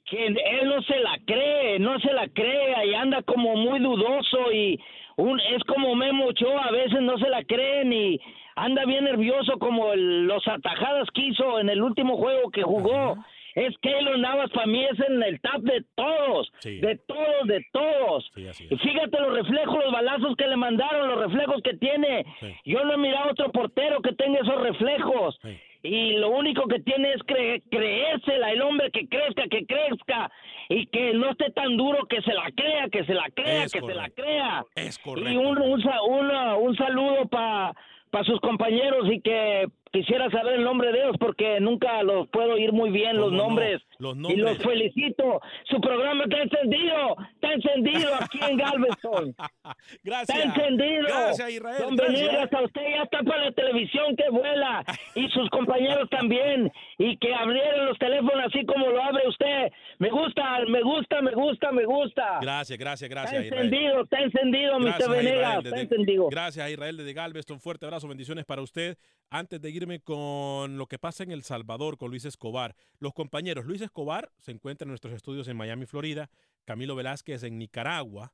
O: que él no se la cree, no se la cree y anda como muy dudoso y un, es como Memo Ochoa, a veces no se la creen y anda bien nervioso como los atajadas que hizo en el último juego que jugó. Es que Keylor Navas para mí es en el top de todos, de todos, de todos. Fíjate los reflejos, los balazos que le mandaron, los reflejos que tiene. Yo no he mirado otro portero que tenga esos reflejos. Y lo único que tiene es creérsela, el hombre que crezca, que crezca y que no esté tan duro que se la crea, que se la crea, que se la crea.
D: Es correcto.
O: Y un, un, un saludo para para sus compañeros y que quisiera saber el nombre de ellos porque nunca los puedo oír muy bien los nombres.
D: los
O: nombres. Y los felicito. Su programa está encendido, está encendido aquí en Galveston. <laughs>
D: Gracias.
O: Está encendido.
D: Gracias, Israel.
O: Don Gracias. a usted ya está para la televisión que vuela <laughs> y sus compañeros también y que abrieran los teléfonos así como lo abre usted. Me gusta, me gusta, me gusta, me gusta.
D: Gracias, gracias, gracias.
O: Está encendido, está encendido, Mr. Venegas. Está encendido.
D: Gracias, Israel desde Galveston. Fuerte abrazo bendiciones para usted. Antes de con lo que pasa en El Salvador con Luis Escobar, los compañeros, Luis Escobar se encuentra en nuestros estudios en Miami, Florida, Camilo Velázquez en Nicaragua,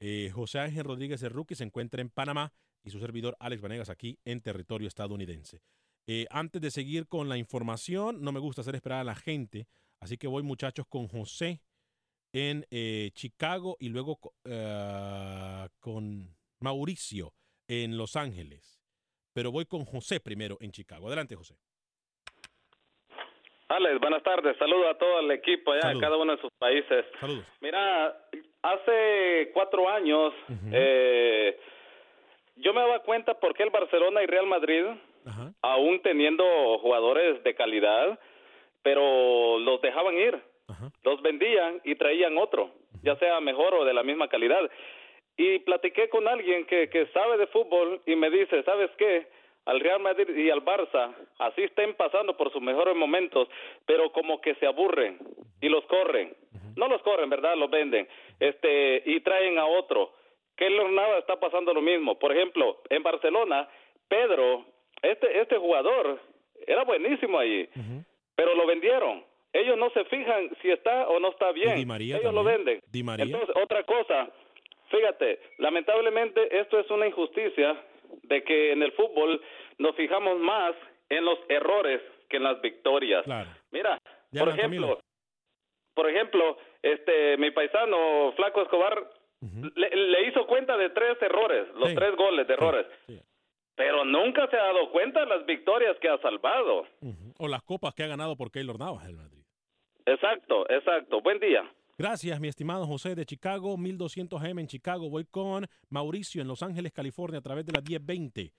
D: eh, José Ángel Rodríguez Rookie se encuentra en Panamá y su servidor Alex Vanegas aquí en territorio estadounidense. Eh, antes de seguir con la información, no me gusta hacer esperar a la gente, así que voy muchachos con José en eh, Chicago y luego con Mauricio en Los Ángeles pero voy con José primero en Chicago. Adelante, José.
P: Alex, buenas tardes. Saludos a todo el equipo allá en cada uno de sus países.
D: Saludos.
P: Mira, hace cuatro años eh, yo me daba cuenta por qué el Barcelona y Real Madrid, aún teniendo jugadores de calidad, pero los dejaban ir, los vendían y traían otro, ya sea mejor o de la misma calidad. Y platiqué con alguien que, que sabe de fútbol y me dice, ¿sabes qué? Al Real Madrid y al Barça, así estén pasando por sus mejores momentos, pero como que se aburren y los corren. No los corren, ¿verdad? Los venden. Este, y traen a otro. Que nada está pasando lo mismo. Por ejemplo, en Barcelona, Pedro, este, este jugador, era buenísimo allí, pero lo vendieron. Ellos no se fijan si está o no está bien. Ellos lo venden. Entonces, otra cosa, Fíjate, lamentablemente esto es una injusticia de que en el fútbol nos fijamos más en los errores que en las victorias. Mira, por ejemplo, por ejemplo, este mi paisano Flaco Escobar le, hizo cuenta de tres errores, los tres goles de errores. Pero nunca se ha dado cuenta de las victorias que ha salvado.
D: O las copas que ha ganado por Keylor Navas el Madrid.
P: Exacto, exacto. Buen día.
D: Gracias, mi estimado José de Chicago, 1200 AM en Chicago. Voy con Mauricio en Los Ángeles, California, a través de la 1020.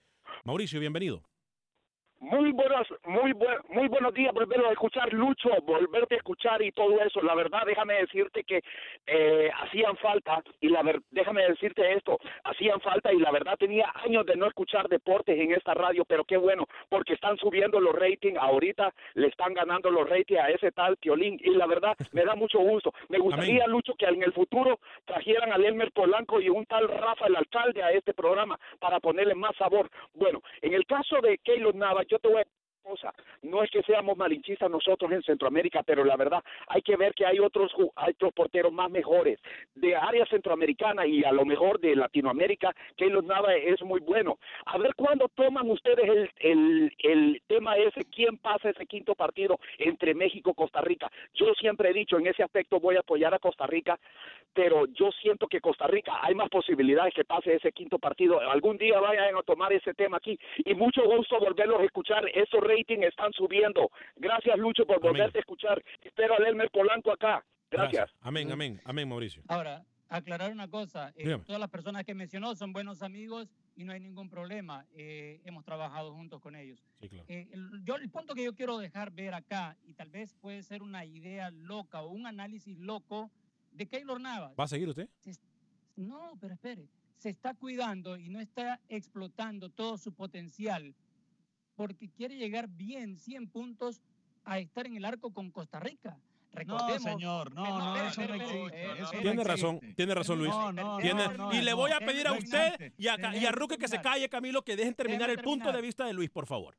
D: Mauricio, bienvenido.
Q: Muy buenos, muy muy buenos días, volver a escuchar Lucho, volverte a escuchar y todo eso. La verdad, déjame decirte que eh, hacían falta y la ver, déjame decirte esto, hacían falta y la verdad tenía años de no escuchar deportes en esta radio, pero qué bueno, porque están subiendo los ratings, ahorita le están ganando los ratings a ese tal Piolín y la verdad <laughs> me da mucho gusto. Me gustaría Lucho que en el futuro trajeran a Elmer Polanco y un tal Rafa el alcalde a este programa para ponerle más sabor. Bueno, en el caso de Keylor Navas yo te voy a cosa, no es que seamos malinchistas nosotros en Centroamérica, pero la verdad hay que ver que hay otros, hay otros porteros más mejores de área centroamericana y a lo mejor de Latinoamérica. Keylor Nava es muy bueno. A ver cuándo toman ustedes el, el, el tema ese, quién pasa ese quinto partido entre México y Costa Rica. Yo siempre he dicho, en ese aspecto voy a apoyar a Costa Rica, pero yo siento que Costa Rica hay más posibilidades que pase ese quinto partido. Algún día vayan a tomar ese tema aquí y mucho gusto volverlos a escuchar. Esos ratings están subiendo. Gracias, Lucho, por volverte a escuchar. Espero a Elmer Polanco acá. Gracias.
D: Amén, amén, amén, Mauricio.
F: Ahora, aclarar una cosa. eh, todas las personas que mencionó son buenos amigos y no hay ningún problema. eh, hemos trabajado juntos con ellos.
D: Sí, claro.
F: Eh, el, yo, el punto que yo quiero dejar ver acá, y tal vez puede ser una idea loca o un análisis loco de Keylor Navas.
D: ¿Va a seguir usted?
F: No, pero espere. Se está cuidando y no está explotando todo su potencial porque quiere llegar bien 100 puntos a estar en el arco con Costa Rica. Recordemos,
H: señor, no, no,
F: espere,
H: eso no existe, eso.
D: Tiene razón, tiene razón Luis.
H: No, no,
D: Tiene-
H: no, no,
D: y le
H: no,
D: voy a
H: no,
D: pedir a
H: no
D: usted y a, y a Ruque que se calle, Camilo, que dejen terminar el punto de vista de Luis, por favor.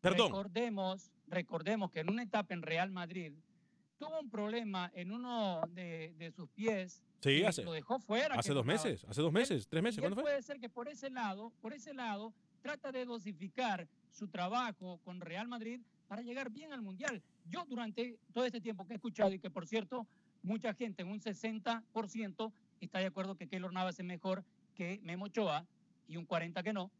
D: Perdón.
F: Recordemos, recordemos que en una etapa en Real Madrid tuvo un problema en uno de, de sus pies.
D: Sí,
F: y
D: hace,
F: lo dejó fuera.
D: hace dos
F: no estaba.
D: meses, hace dos meses, tres meses, ¿cuándo fue?
F: puede ser que por ese lado, por ese lado, trata de dosificar su trabajo con Real Madrid para llegar bien al Mundial. Yo durante todo este tiempo que he escuchado y que por cierto, mucha gente en un 60% está de acuerdo que Keylor Navas es mejor que Memo Ochoa y un 40 que no.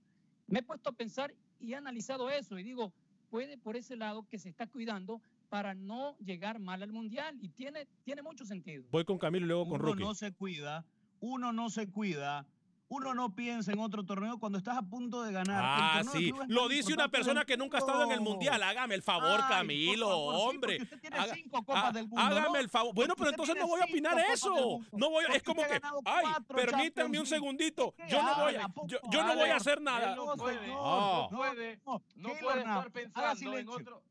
F: Me he puesto a pensar y he analizado eso y digo, puede por ese lado que se está cuidando para no llegar mal al Mundial y tiene, tiene mucho sentido.
D: Voy con Camilo y luego con
H: uno no se cuida, uno no se cuida, uno no piensa en otro torneo cuando estás a punto de ganar.
D: Ah, sí. Lo dice una persona que nunca ha estado en el
H: mundo.
D: mundial. Hágame el favor,
H: Ay, por
D: Camilo,
H: favor,
D: hombre.
H: usted tiene
D: Haga-
H: cinco copas del mundo,
D: Hágame
H: ¿no?
D: el favor. Bueno, pero entonces no voy a opinar eso. No voy a, es como que, ay,
H: cuatro
D: permítanme un segundito.
H: ¿Qué
D: Yo no voy, yo, yo no voy a hacer nada.
G: No puede, no puede, no puede estar
H: haga
G: pensando en
H: silencio.
G: otro.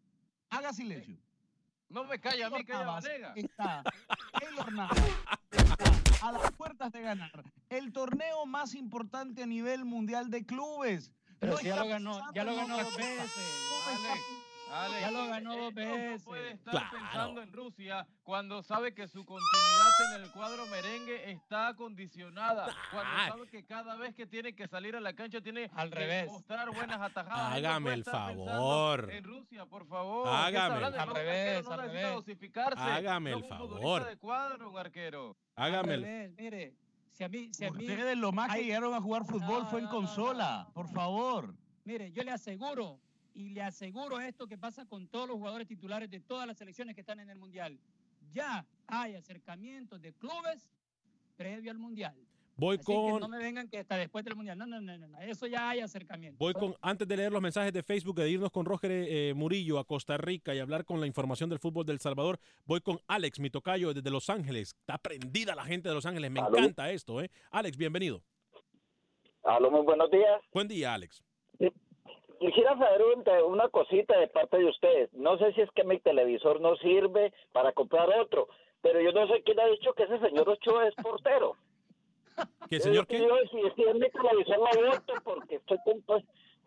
H: Haga silencio.
G: No me calla a mí, calla Vanega.
H: Está, <laughs> Keylor Navas está <laughs> a las puertas de ganar el torneo más importante a nivel mundial de clubes.
F: Pero
H: No
F: si ya lo ganó, ya lo ganó dos veces.
H: No
G: Alex,
F: Ya lo ganó dos
G: no-
F: veces.
G: No puede estar
D: Claro.
G: pensando en Rusia cuando sabe que su continuidad en el cuadro merengue está condicionada. Cuando sabe que cada vez que tiene que salir a la cancha tiene
F: Al
G: que
F: revés.
G: mostrar buenas atajadas. No
D: Hágame
G: puede
D: el favor.
G: En Rusia, por favor.
D: Hágame.
F: Al revés,
G: arquero no
F: al
G: necesita
F: revés.
G: dosificarse.
D: Hágame el favor.
G: de cuadro, un arquero.
D: Hágame
F: Al
D: el
F: revés, mire, si a mí, si a mí,
H: Ustedes lo más que llegaron a jugar fútbol fue en
F: No, no, no,
H: consola. Por favor.
F: mire, yo le aseguro y le aseguro esto que pasa con todos los jugadores titulares de todas las selecciones que están en el mundial. Ya hay acercamientos de clubes previo al mundial.
D: Voy
F: Así que
D: con
F: no me vengan que hasta después del mundial. No, no, no, eso ya hay acercamiento.
D: Voy con, antes de leer los mensajes de Facebook, de irnos con Roger eh, Murillo a Costa Rica y hablar con la información del fútbol del Salvador, voy con Alex, mi tocayo desde Los Ángeles. Está prendida la gente de Los Ángeles, me
J: Aló.
D: encanta esto, ¿eh? Alex, bienvenido.
J: Aló, muy buenos días.
D: Buen día, Alex.
J: Quisiera saber un- una cosita de parte de ustedes. No sé si es que mi televisor no sirve para comprar otro, pero yo no sé quién ha dicho que ese señor Ochoa es portero.
D: ¿Qué
J: Yo
D: señor qué?
J: digo, si, si es mi televisor no voto porque estoy con-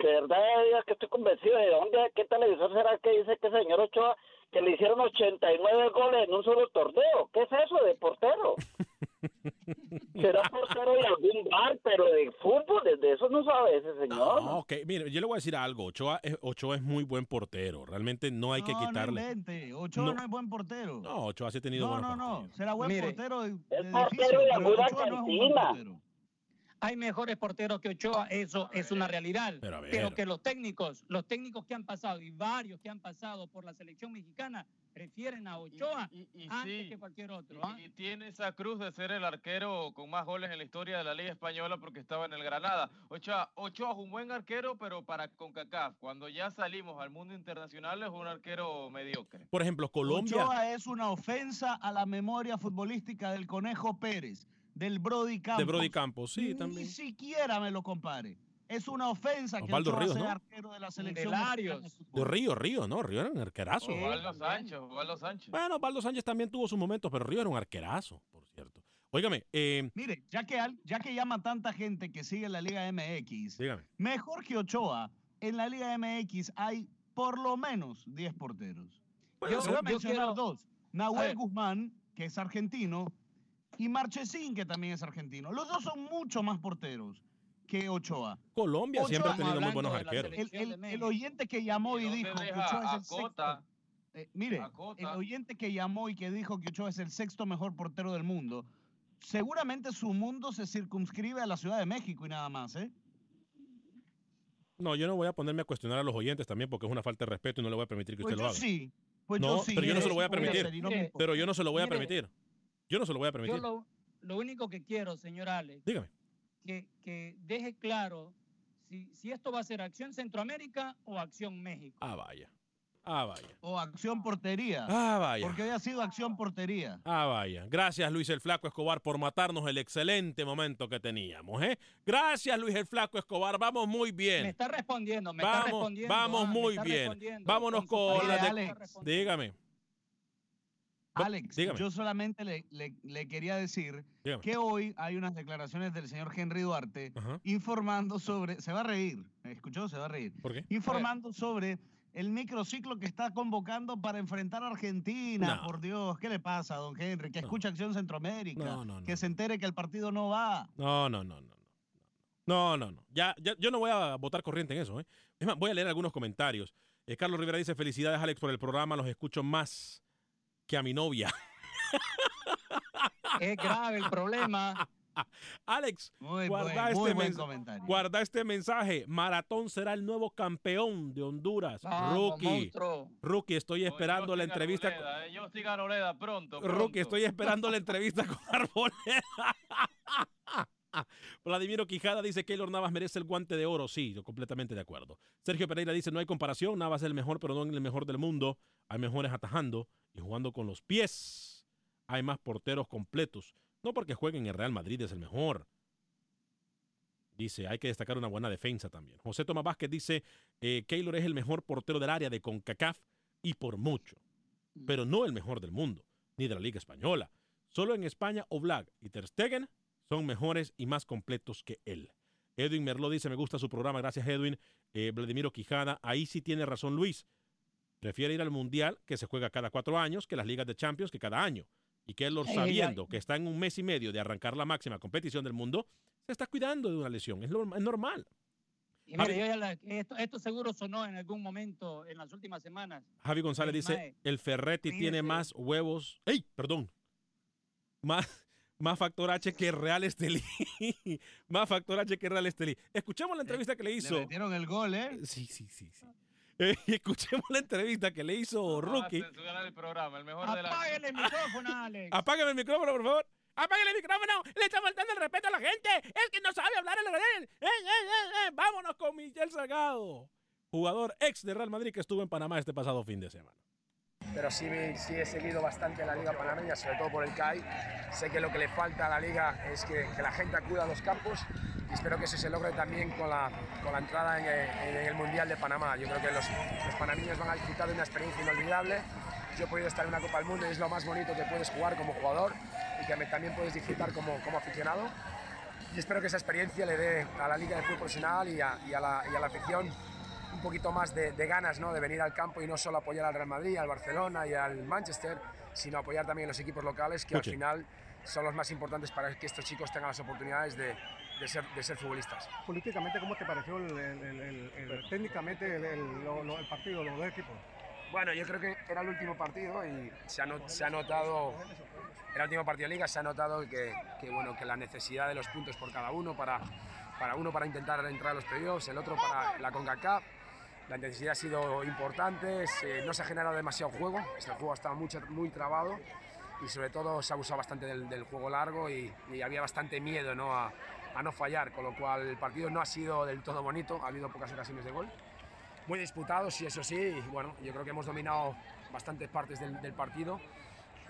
J: pues, de verdad que estoy convencido de dónde, qué televisor será que dice que el señor Ochoa que le hicieron 89 goles en un solo torneo. ¿Qué es eso de portero? <laughs> Será portero de algún bar, pero de fútbol, de eso no sabe ese señor.
D: Ah, ok, mire, yo le voy a decir algo. Ochoa es, Ochoa es muy buen portero. Realmente no hay que
H: no,
D: quitarle.
H: No. Ochoa
D: No.
H: no. es buen portero.
D: No, Ochoa sí ha tenido
H: No,
D: buenos
H: no, no.
D: partidos.
H: Será buen
F: Mire,
H: portero de,
J: es
H: de
J: portero
H: edificio,
J: de alguna
H: no es
J: cantina.
F: Hay mejores porteros que Ochoa, eso es una realidad.
D: Pero
F: que los técnicos, los técnicos que han pasado y varios que han pasado por la selección mexicana prefieren a Ochoa
G: Y, y
F: antes
G: sí,
F: que cualquier otro.
G: y-
F: ¿ah?
G: y tiene esa cruz de ser el arquero con más goles en la historia de la Liga Española porque estaba en el Granada. Ochoa, Ochoa es un buen arquero, pero para CONCACAF. Cuando ya salimos al mundo internacional es un arquero mediocre.
D: Por ejemplo, Colombia.
H: Ochoa es una ofensa a la memoria futbolística del Conejo Pérez, del Brody Campos.
D: De Brody Campos, sí,
H: Ni
D: también.
H: siquiera me lo compare. Es una ofensa que
D: Osvaldo
H: Ochoa
D: Ríos, ¿no?
H: arquero de la selección. De
D: Río, Río, no, Río era un arquerazo.
G: Osvaldo Sánchez, Osvaldo Sánchez.
D: Bueno, Osvaldo Sánchez también tuvo sus momentos, pero Río era un arquerazo, por cierto. Óigame, eh,
H: Mire, ya que, ya que llama tanta gente que sigue la Liga MX,
D: dígame.
H: mejor que Ochoa, en la Liga MX hay por lo menos 10 porteros.
F: Bueno,
H: yo voy a mencionar
F: quiero-
H: dos.
F: A
H: Nahuel
F: ver.
H: Guzmán, que es argentino, y Marchesín, que también es argentino. Los dos son mucho más porteros que Ochoa.
D: Colombia siempre ha tenido muy buenos arqueros.
H: El, el- el oyente que llamó y,
G: ¿Y dónde
H: dijo que Ochoa es
G: a
H: el sexto. Eh, mire, el oyente que llamó y que dijo que Ochoa es el sexto mejor portero del mundo, seguramente su mundo se circunscribe a la Ciudad de México y nada más, ¿eh?
D: No, yo no voy a ponerme a cuestionar a los oyentes también porque es una falta de respeto y no le voy a permitir que
H: Pues
D: usted
H: yo
D: lo haga.
H: sí. Pues
D: no,
H: yo sí.
D: pero yo no se lo voy a permitir. Pero yo no se lo voy a
F: Mire,
D: permitir. Yo no se lo voy a
F: Yo
D: permitir.
F: lo, lo único que quiero, señor Alex,
D: Dígame.
F: que, que deje claro si, si esto va a ser Acción Centroamérica o Acción México.
D: Ah, vaya. Ah, vaya.
H: O acción portería.
D: Ah, vaya.
H: Porque había sido acción portería.
D: Ah, vaya. Gracias, Luis el Flaco Escobar, por matarnos el excelente momento que teníamos, ¿eh? Gracias, Luis el Flaco Escobar. Vamos muy
F: Me
D: bien.
F: está respondiendo, me está
D: Vamos,
F: respondiendo.
D: vamos
F: ah, me
D: muy
F: está
D: bien. Vámonos con
F: palabra,
D: la
F: me
D: de...
F: está.
D: Dígame.
H: Alex,
D: dígame.
H: yo solamente le, le- le quería decir
D: Dígame.
H: que hoy hay unas declaraciones del señor Henry Duarte
D: Ajá.
H: informando sobre, se va a reír, ¿me escuchó? Se va a reír.
D: ¿Por qué?
H: Informando sobre el microciclo que está convocando para enfrentar a Argentina.
D: No.
H: Por Dios, ¿qué le pasa, don Henry? Que escucha Acción Centroamérica,
D: No, no, no,
H: que se entere que el partido no va.
D: No, no, no, no. no. No, no, no. Ya, ya, yo no voy a votar corriente en eso. ¿eh? Es más, voy a leer algunos comentarios. Eh, Carlos Rivera dice, felicidades Alex por el programa, los escucho más que a mi novia. <laughs>
F: Es grave el problema.
D: Alex,
H: Muy
D: guarda,
H: buen, muy
D: este
H: buen
D: mens-
H: comentario.
D: guarda este mensaje. Maratón será el nuevo campeón de Honduras.
F: Vamos,
D: Rookie.
F: monstruo.
D: Rookie, estoy esperando la entrevista. con-
G: Arboleda, eh, Justin Arboleda, pronto,
D: Rookie, estoy esperando la entrevista con <laughs> Arboleda. <laughs> Vladimiro Quijada dice que Keylor Navas merece el guante de oro. Sí, yo completamente de acuerdo. Sergio Pereira dice no hay comparación. Navas es el mejor, pero no el mejor del mundo. Hay mejores atajando y jugando con los pies. Hay más porteros completos. No porque jueguen en el Real Madrid es el mejor. Dice, hay que destacar una buena defensa también. José Tomás Vázquez dice, eh, Keylor es el mejor portero del área de CONCACAF y por mucho, pero no el mejor del mundo, ni de la Liga Española. Solo en España Oblak y Ter Stegen son mejores y más completos que él. Edwin Merló dice, me gusta su programa, gracias Edwin. Eh, Vladimiro Quijada, ahí sí tiene razón Luis. Prefiere ir al Mundial, que se juega cada cuatro años, que las ligas de Champions, que cada año. Y Keylor,
F: Ey,
D: sabiendo que está en un mes y medio de arrancar la máxima competición del mundo, se está cuidando de una lesión. Es, lo- es normal.
F: Y mire, yo ya la- esto, esto seguro sonó en algún momento en las últimas semanas.
D: Javi González dice,
F: mae,
D: el Ferretti tiene más huevos. ¡Ey! Perdón. Más, más factor H que Real Estelí. <laughs> más factor H que Real Estelí. Escuchemos la entrevista que le
H: Le
D: hizo.
H: metieron el gol, ¿eh?
D: Sí, sí, sí, sí. Eh, <laughs> escuchemos la entrevista que le hizo Rookie.
G: A censurar el programa, el mejor de la...
F: Apáguele el micrófono, Alex. <laughs>
D: Apágame el micrófono, por favor. Apágale el micrófono. Le está faltando el respeto a la gente. Es que no sabe hablar el real. Eh, eh, eh, eh. Vámonos con Michel Salgado. Jugador ex de Real Madrid que estuvo en Panamá este pasado fin de semana.
R: Pero sí, sí he seguido bastante la liga panameña, sobre todo por el CAI. Sé que lo que le falta a la liga es que, que la gente acuda a los campos y espero que eso se logre también con la, con la entrada en, el- en el Mundial de Panamá. Yo creo que los, los panameños van a disfrutar de una experiencia inolvidable. Yo he podido estar en una Copa del Mundo y es lo más bonito que puedes jugar como jugador y que también puedes disfrutar como, como aficionado. Y espero que esa experiencia le dé a la Liga de Fútbol Profesional y a, y a la, y a la afición un poquito más de, de ganas ¿no? de venir al campo y no solo apoyar al Real Madrid, al Barcelona y al Manchester, sino apoyar también a los equipos locales que
D: Escuche.
R: al final son los más importantes para que estos chicos tengan las oportunidades de, de ser, de ser futbolistas.
S: Políticamente, ¿cómo te pareció el, el- el- el- el- técnicamente el, el- lo- lo- el partido, los dos equipos?
R: Bueno, yo creo que era el último partido y se ha, no- se ha notado, era el último partido de liga, se ha notado que, que, bueno, que la necesidad de los puntos por cada uno, para, para uno para intentar entrar a los playoffs, el otro para la CONCACAF. La intensidad ha sido importante, no se ha generado demasiado juego, este juego ha estado mucho, muy trabado y sobre todo se ha abusado bastante del, del juego largo y, y había bastante miedo ¿no? A, a no fallar, con lo cual el partido no ha sido del todo bonito, ha habido pocas ocasiones de gol muy disputados y eso sí, y bueno, yo creo que hemos dominado bastantes partes del, del partido.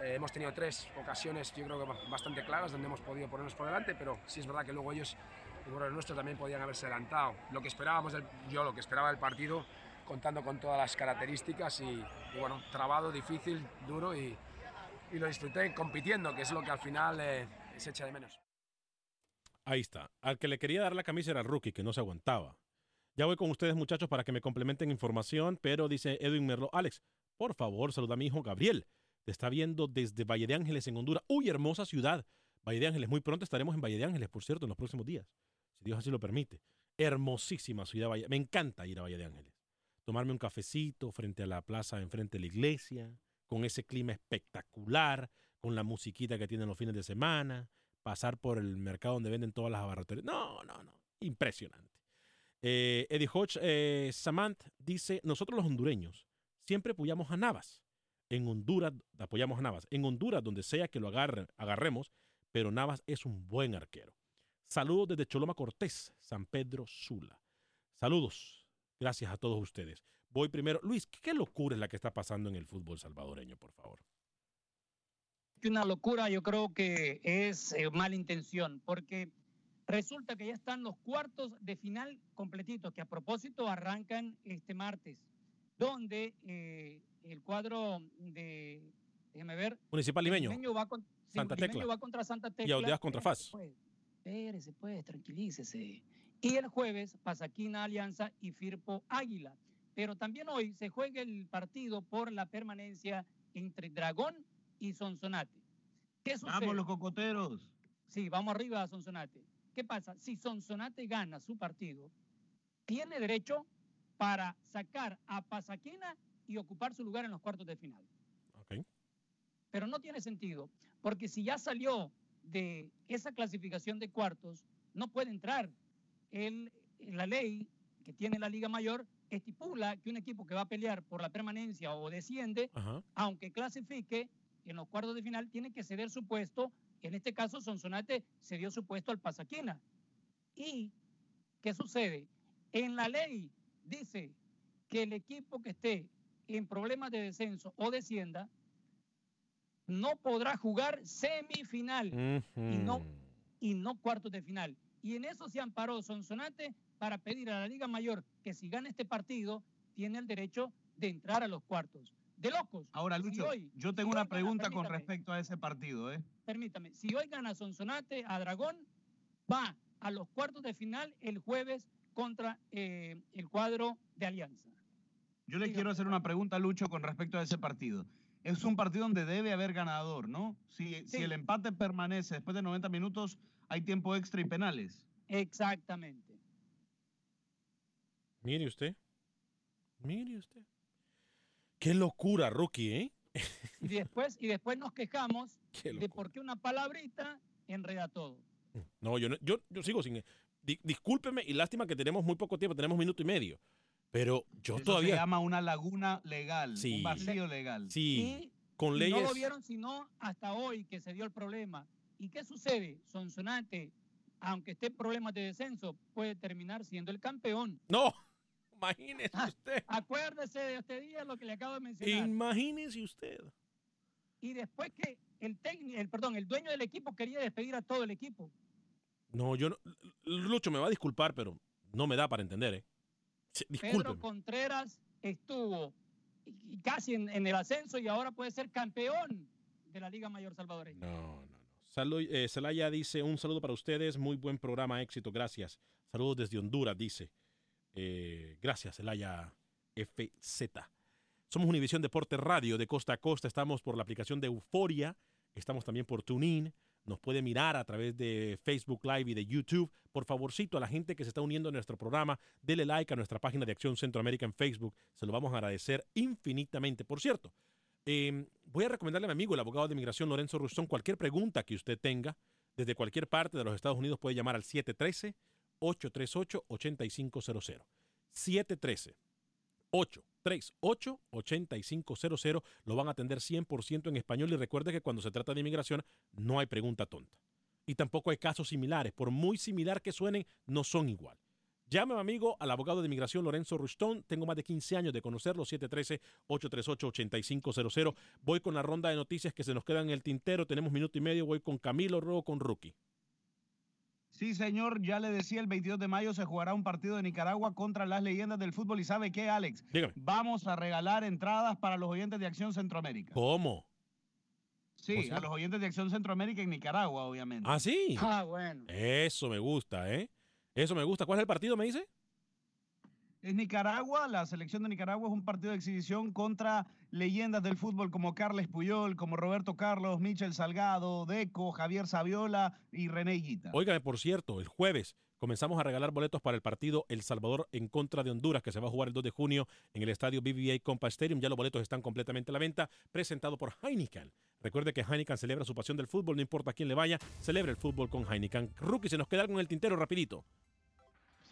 R: Eh, hemos tenido tres ocasiones, yo creo que ba- bastante claras, donde hemos podido ponernos por delante, pero sí es verdad que luego ellos, el el nuestro, también podían haberse adelantado. Lo que esperábamos, yo lo que esperaba del partido, contando con todas las características y, bueno, trabado, difícil, duro y, y lo disfruté compitiendo, que es lo que al final eh, se echa de menos.
D: Ahí está. Al que le quería dar la camisa era al rookie, que no se aguantaba. Ya voy con ustedes, muchachos, para que me complementen información, pero dice Edwin Merlo, Alex, por favor, saluda a mi hijo Gabriel. Te está viendo desde Valle de Ángeles en Honduras. Uy, hermosa ciudad. Valle de Ángeles. Muy pronto estaremos en Valle de Ángeles, por cierto, en los próximos días. Dios así lo permite. Hermosísima ciudad. Valle. Me encanta ir a Valle de Ángeles. Tomarme un cafecito frente a la plaza, enfrente de la iglesia, con ese clima espectacular, con la musiquita que tienen los fines de semana, pasar por el mercado donde venden todas las abarroterías. No, no, no. Impresionante. Eh, Eddie Hodge eh, Samant dice, nosotros los hondureños siempre apoyamos a Navas. En Honduras apoyamos a Navas. En Honduras, donde sea que lo agarremos, pero Navas es un buen arquero. Saludos desde Choloma Cortés, San Pedro Sula. Saludos. Gracias a todos ustedes. Voy primero. Luis, ¿qué locura es la que está pasando en el fútbol salvadoreño, por favor?
F: Una locura, yo creo que es eh, mala intención, porque resulta que ya están los cuartos de final completitos, que a propósito arrancan este martes, donde eh, el cuadro de, déjeme ver.
D: Municipal Limeño.
F: va, con,
D: Santa Tecla.
F: va contra Santa Tecla.
D: Y Audeas contra FAS.
F: Pues, espérese, pues, tranquilícese. Y el jueves, Pasaquina Alianza y Firpo Águila. Pero también hoy se juega el partido por la permanencia entre Dragón y Sonsonate. ¿Qué sucede?
H: Vamos los cocoteros.
F: Sí, vamos arriba a Sonsonate. ¿Qué pasa? Si Sonsonate gana su partido, tiene derecho para sacar a Pasaquina y ocupar su lugar en los cuartos de final.
D: Okay.
F: Pero no tiene sentido, porque si ya salió de esa clasificación de cuartos, no puede entrar. El, la ley que tiene la Liga Mayor estipula que un equipo que va a pelear por la permanencia o desciende,
D: Ajá.
F: aunque clasifique en los cuartos de final, tiene que ceder su puesto. En este caso, Sonsonate cedió su puesto al Pasaquina. ¿Y qué sucede? En la ley dice que el equipo que esté en problemas de descenso o descienda no podrá jugar semifinal y, no, y no cuartos de final. Y en eso se amparó Sonsonate para pedir a la Liga Mayor que si gana este partido, tiene el derecho de entrar a los cuartos. De locos.
H: Ahora,
F: Si
H: Lucho,
F: hoy-
H: yo tengo una
F: gana-
H: pregunta con respecto a ese partido, ¿eh?
F: Permítame, si hoy gana Sonsonate a Dragón, va a los cuartos de final el jueves contra eh, el cuadro de Alianza.
H: Yo le quiero hacer una pregunta a Lucho con respecto a ese partido. Es un partido donde debe haber ganador, ¿no? Si, si el empate permanece después de 90 minutos, hay tiempo extra y penales.
F: Exactamente.
D: Mire usted. Mire usted. Qué locura, rookie, ¿eh?
F: Y después, y después nos quejamos <laughs>
D: Qué
F: de por qué una palabrita enreda todo.
D: No, yo, no- yo, yo sigo sin... di- discúlpeme y lástima que tenemos muy poco tiempo, tenemos minuto y medio. Pero yo
H: Eso
D: todavía...
H: se llama una laguna legal,
D: Sí.
H: un vacío legal.
D: Sí, con
F: Y
D: leyes...
F: no lo vieron sino hasta hoy que se dio el problema. ¿Y qué sucede? Sonsonate, aunque esté en problemas de descenso, puede terminar siendo el campeón.
D: No, imagínese usted.
F: Acuérdese de este día lo que le acabo de mencionar.
D: Imagínese usted.
F: Y después que el técnico, el perdón, el dueño del equipo quería despedir a todo el equipo.
D: No, yo no... Lucho me va a disculpar, pero no me da para entender, ¿eh? Sí,
F: Pedro. Contreras estuvo casi en, en el ascenso y ahora puede ser campeón de la Liga Mayor Salvadoreña.
D: No, no, no. Salud, eh, Celaya dice, un saludo para ustedes, muy buen programa, éxito, gracias. Saludos desde Honduras, dice. Eh, gracias, Celaya FZ. Somos Univisión Deporte Radio de costa a costa, estamos por la aplicación de Euforia, estamos también por TuneIn, nos puede mirar a través de Facebook Live y de YouTube. Por favorcito, a la gente que se está uniendo a nuestro programa, dele like a nuestra página de Acción Centroamérica en Facebook, se lo vamos a agradecer infinitamente. Por cierto, eh, voy a recomendarle a mi amigo, el abogado de inmigración Lorenzo Rustón, cualquier pregunta que usted tenga desde cualquier parte de los Estados Unidos puede llamar al 713-838-8500. 713-838-8500. Lo van a atender 100% en español y recuerde que cuando se trata de inmigración no hay pregunta tonta. Y tampoco hay casos similares. Por muy similar que suenen, no son igual. Llame, amigo, al abogado de inmigración Lorenzo Rustón. Tengo más de 15 años de conocerlo. 713-838-8500. Voy con la ronda de noticias que se nos quedan en el tintero. Tenemos minuto y medio. Voy con Camilo, luego con Rookie.
H: Sí, señor, ya le decía, el 22 de mayo se jugará un partido de Nicaragua contra las leyendas del fútbol. ¿Y sabe qué, Alex?
D: Dígame.
H: Vamos a regalar entradas para los oyentes de Acción Centroamérica.
D: ¿Cómo?
H: Sí,
D: O sea-
H: a los oyentes de Acción Centroamérica en Nicaragua, obviamente.
D: ¿Ah, sí?
F: Ah, bueno.
D: Eso me gusta, ¿eh? Eso me gusta. ¿Cuál es el partido, me dice?
H: Es Nicaragua. La selección de Nicaragua es un partido de exhibición contra leyendas del fútbol como Carles Puyol, como Roberto Carlos, Michel Salgado, Deco, Javier Saviola y René Guita.
D: Óigame, por cierto, el jueves comenzamos a regalar boletos para el partido El Salvador en contra de Honduras, que se va a jugar el 2 de junio en el estadio BBA Compa Stadium. Ya los boletos están completamente a la venta, presentado por Heineken. Recuerde que Heineken celebra su pasión del fútbol, no importa quién le vaya, celebra el fútbol con Heineken. Rookie, se nos queda algo en el tintero rapidito.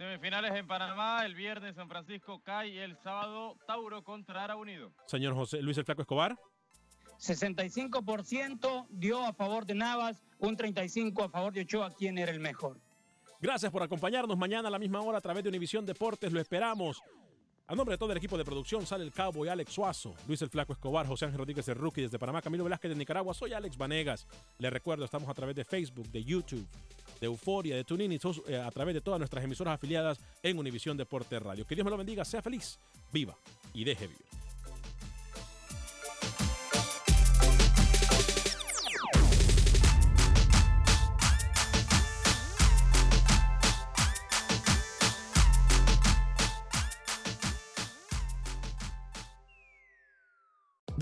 G: Semifinales en Panamá, el viernes San Francisco cae y el sábado Tauro contra Ara Unido.
D: Señor José Luis el Flaco Escobar.
F: 65% dio a favor de Navas, un 35% a favor de Ochoa, quien era el mejor.
D: Gracias por acompañarnos mañana a la misma hora a través de Univisión Deportes. Lo esperamos. A nombre de todo el equipo de producción sale el Cowboy Alex Suazo, Luis el Flaco Escobar, José Ángel Rodríguez el Rookie desde Panamá, Camilo Velázquez de Nicaragua. Soy Alex Vanegas. Les recuerdo, estamos a través de Facebook, de YouTube, de Euforia, de TuneIn y eh, a través de todas nuestras emisoras afiliadas en Univisión Deportes Radio. Que Dios me lo bendiga, sea feliz, viva y deje vivir.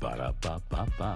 C: Ba-da-ba-ba-ba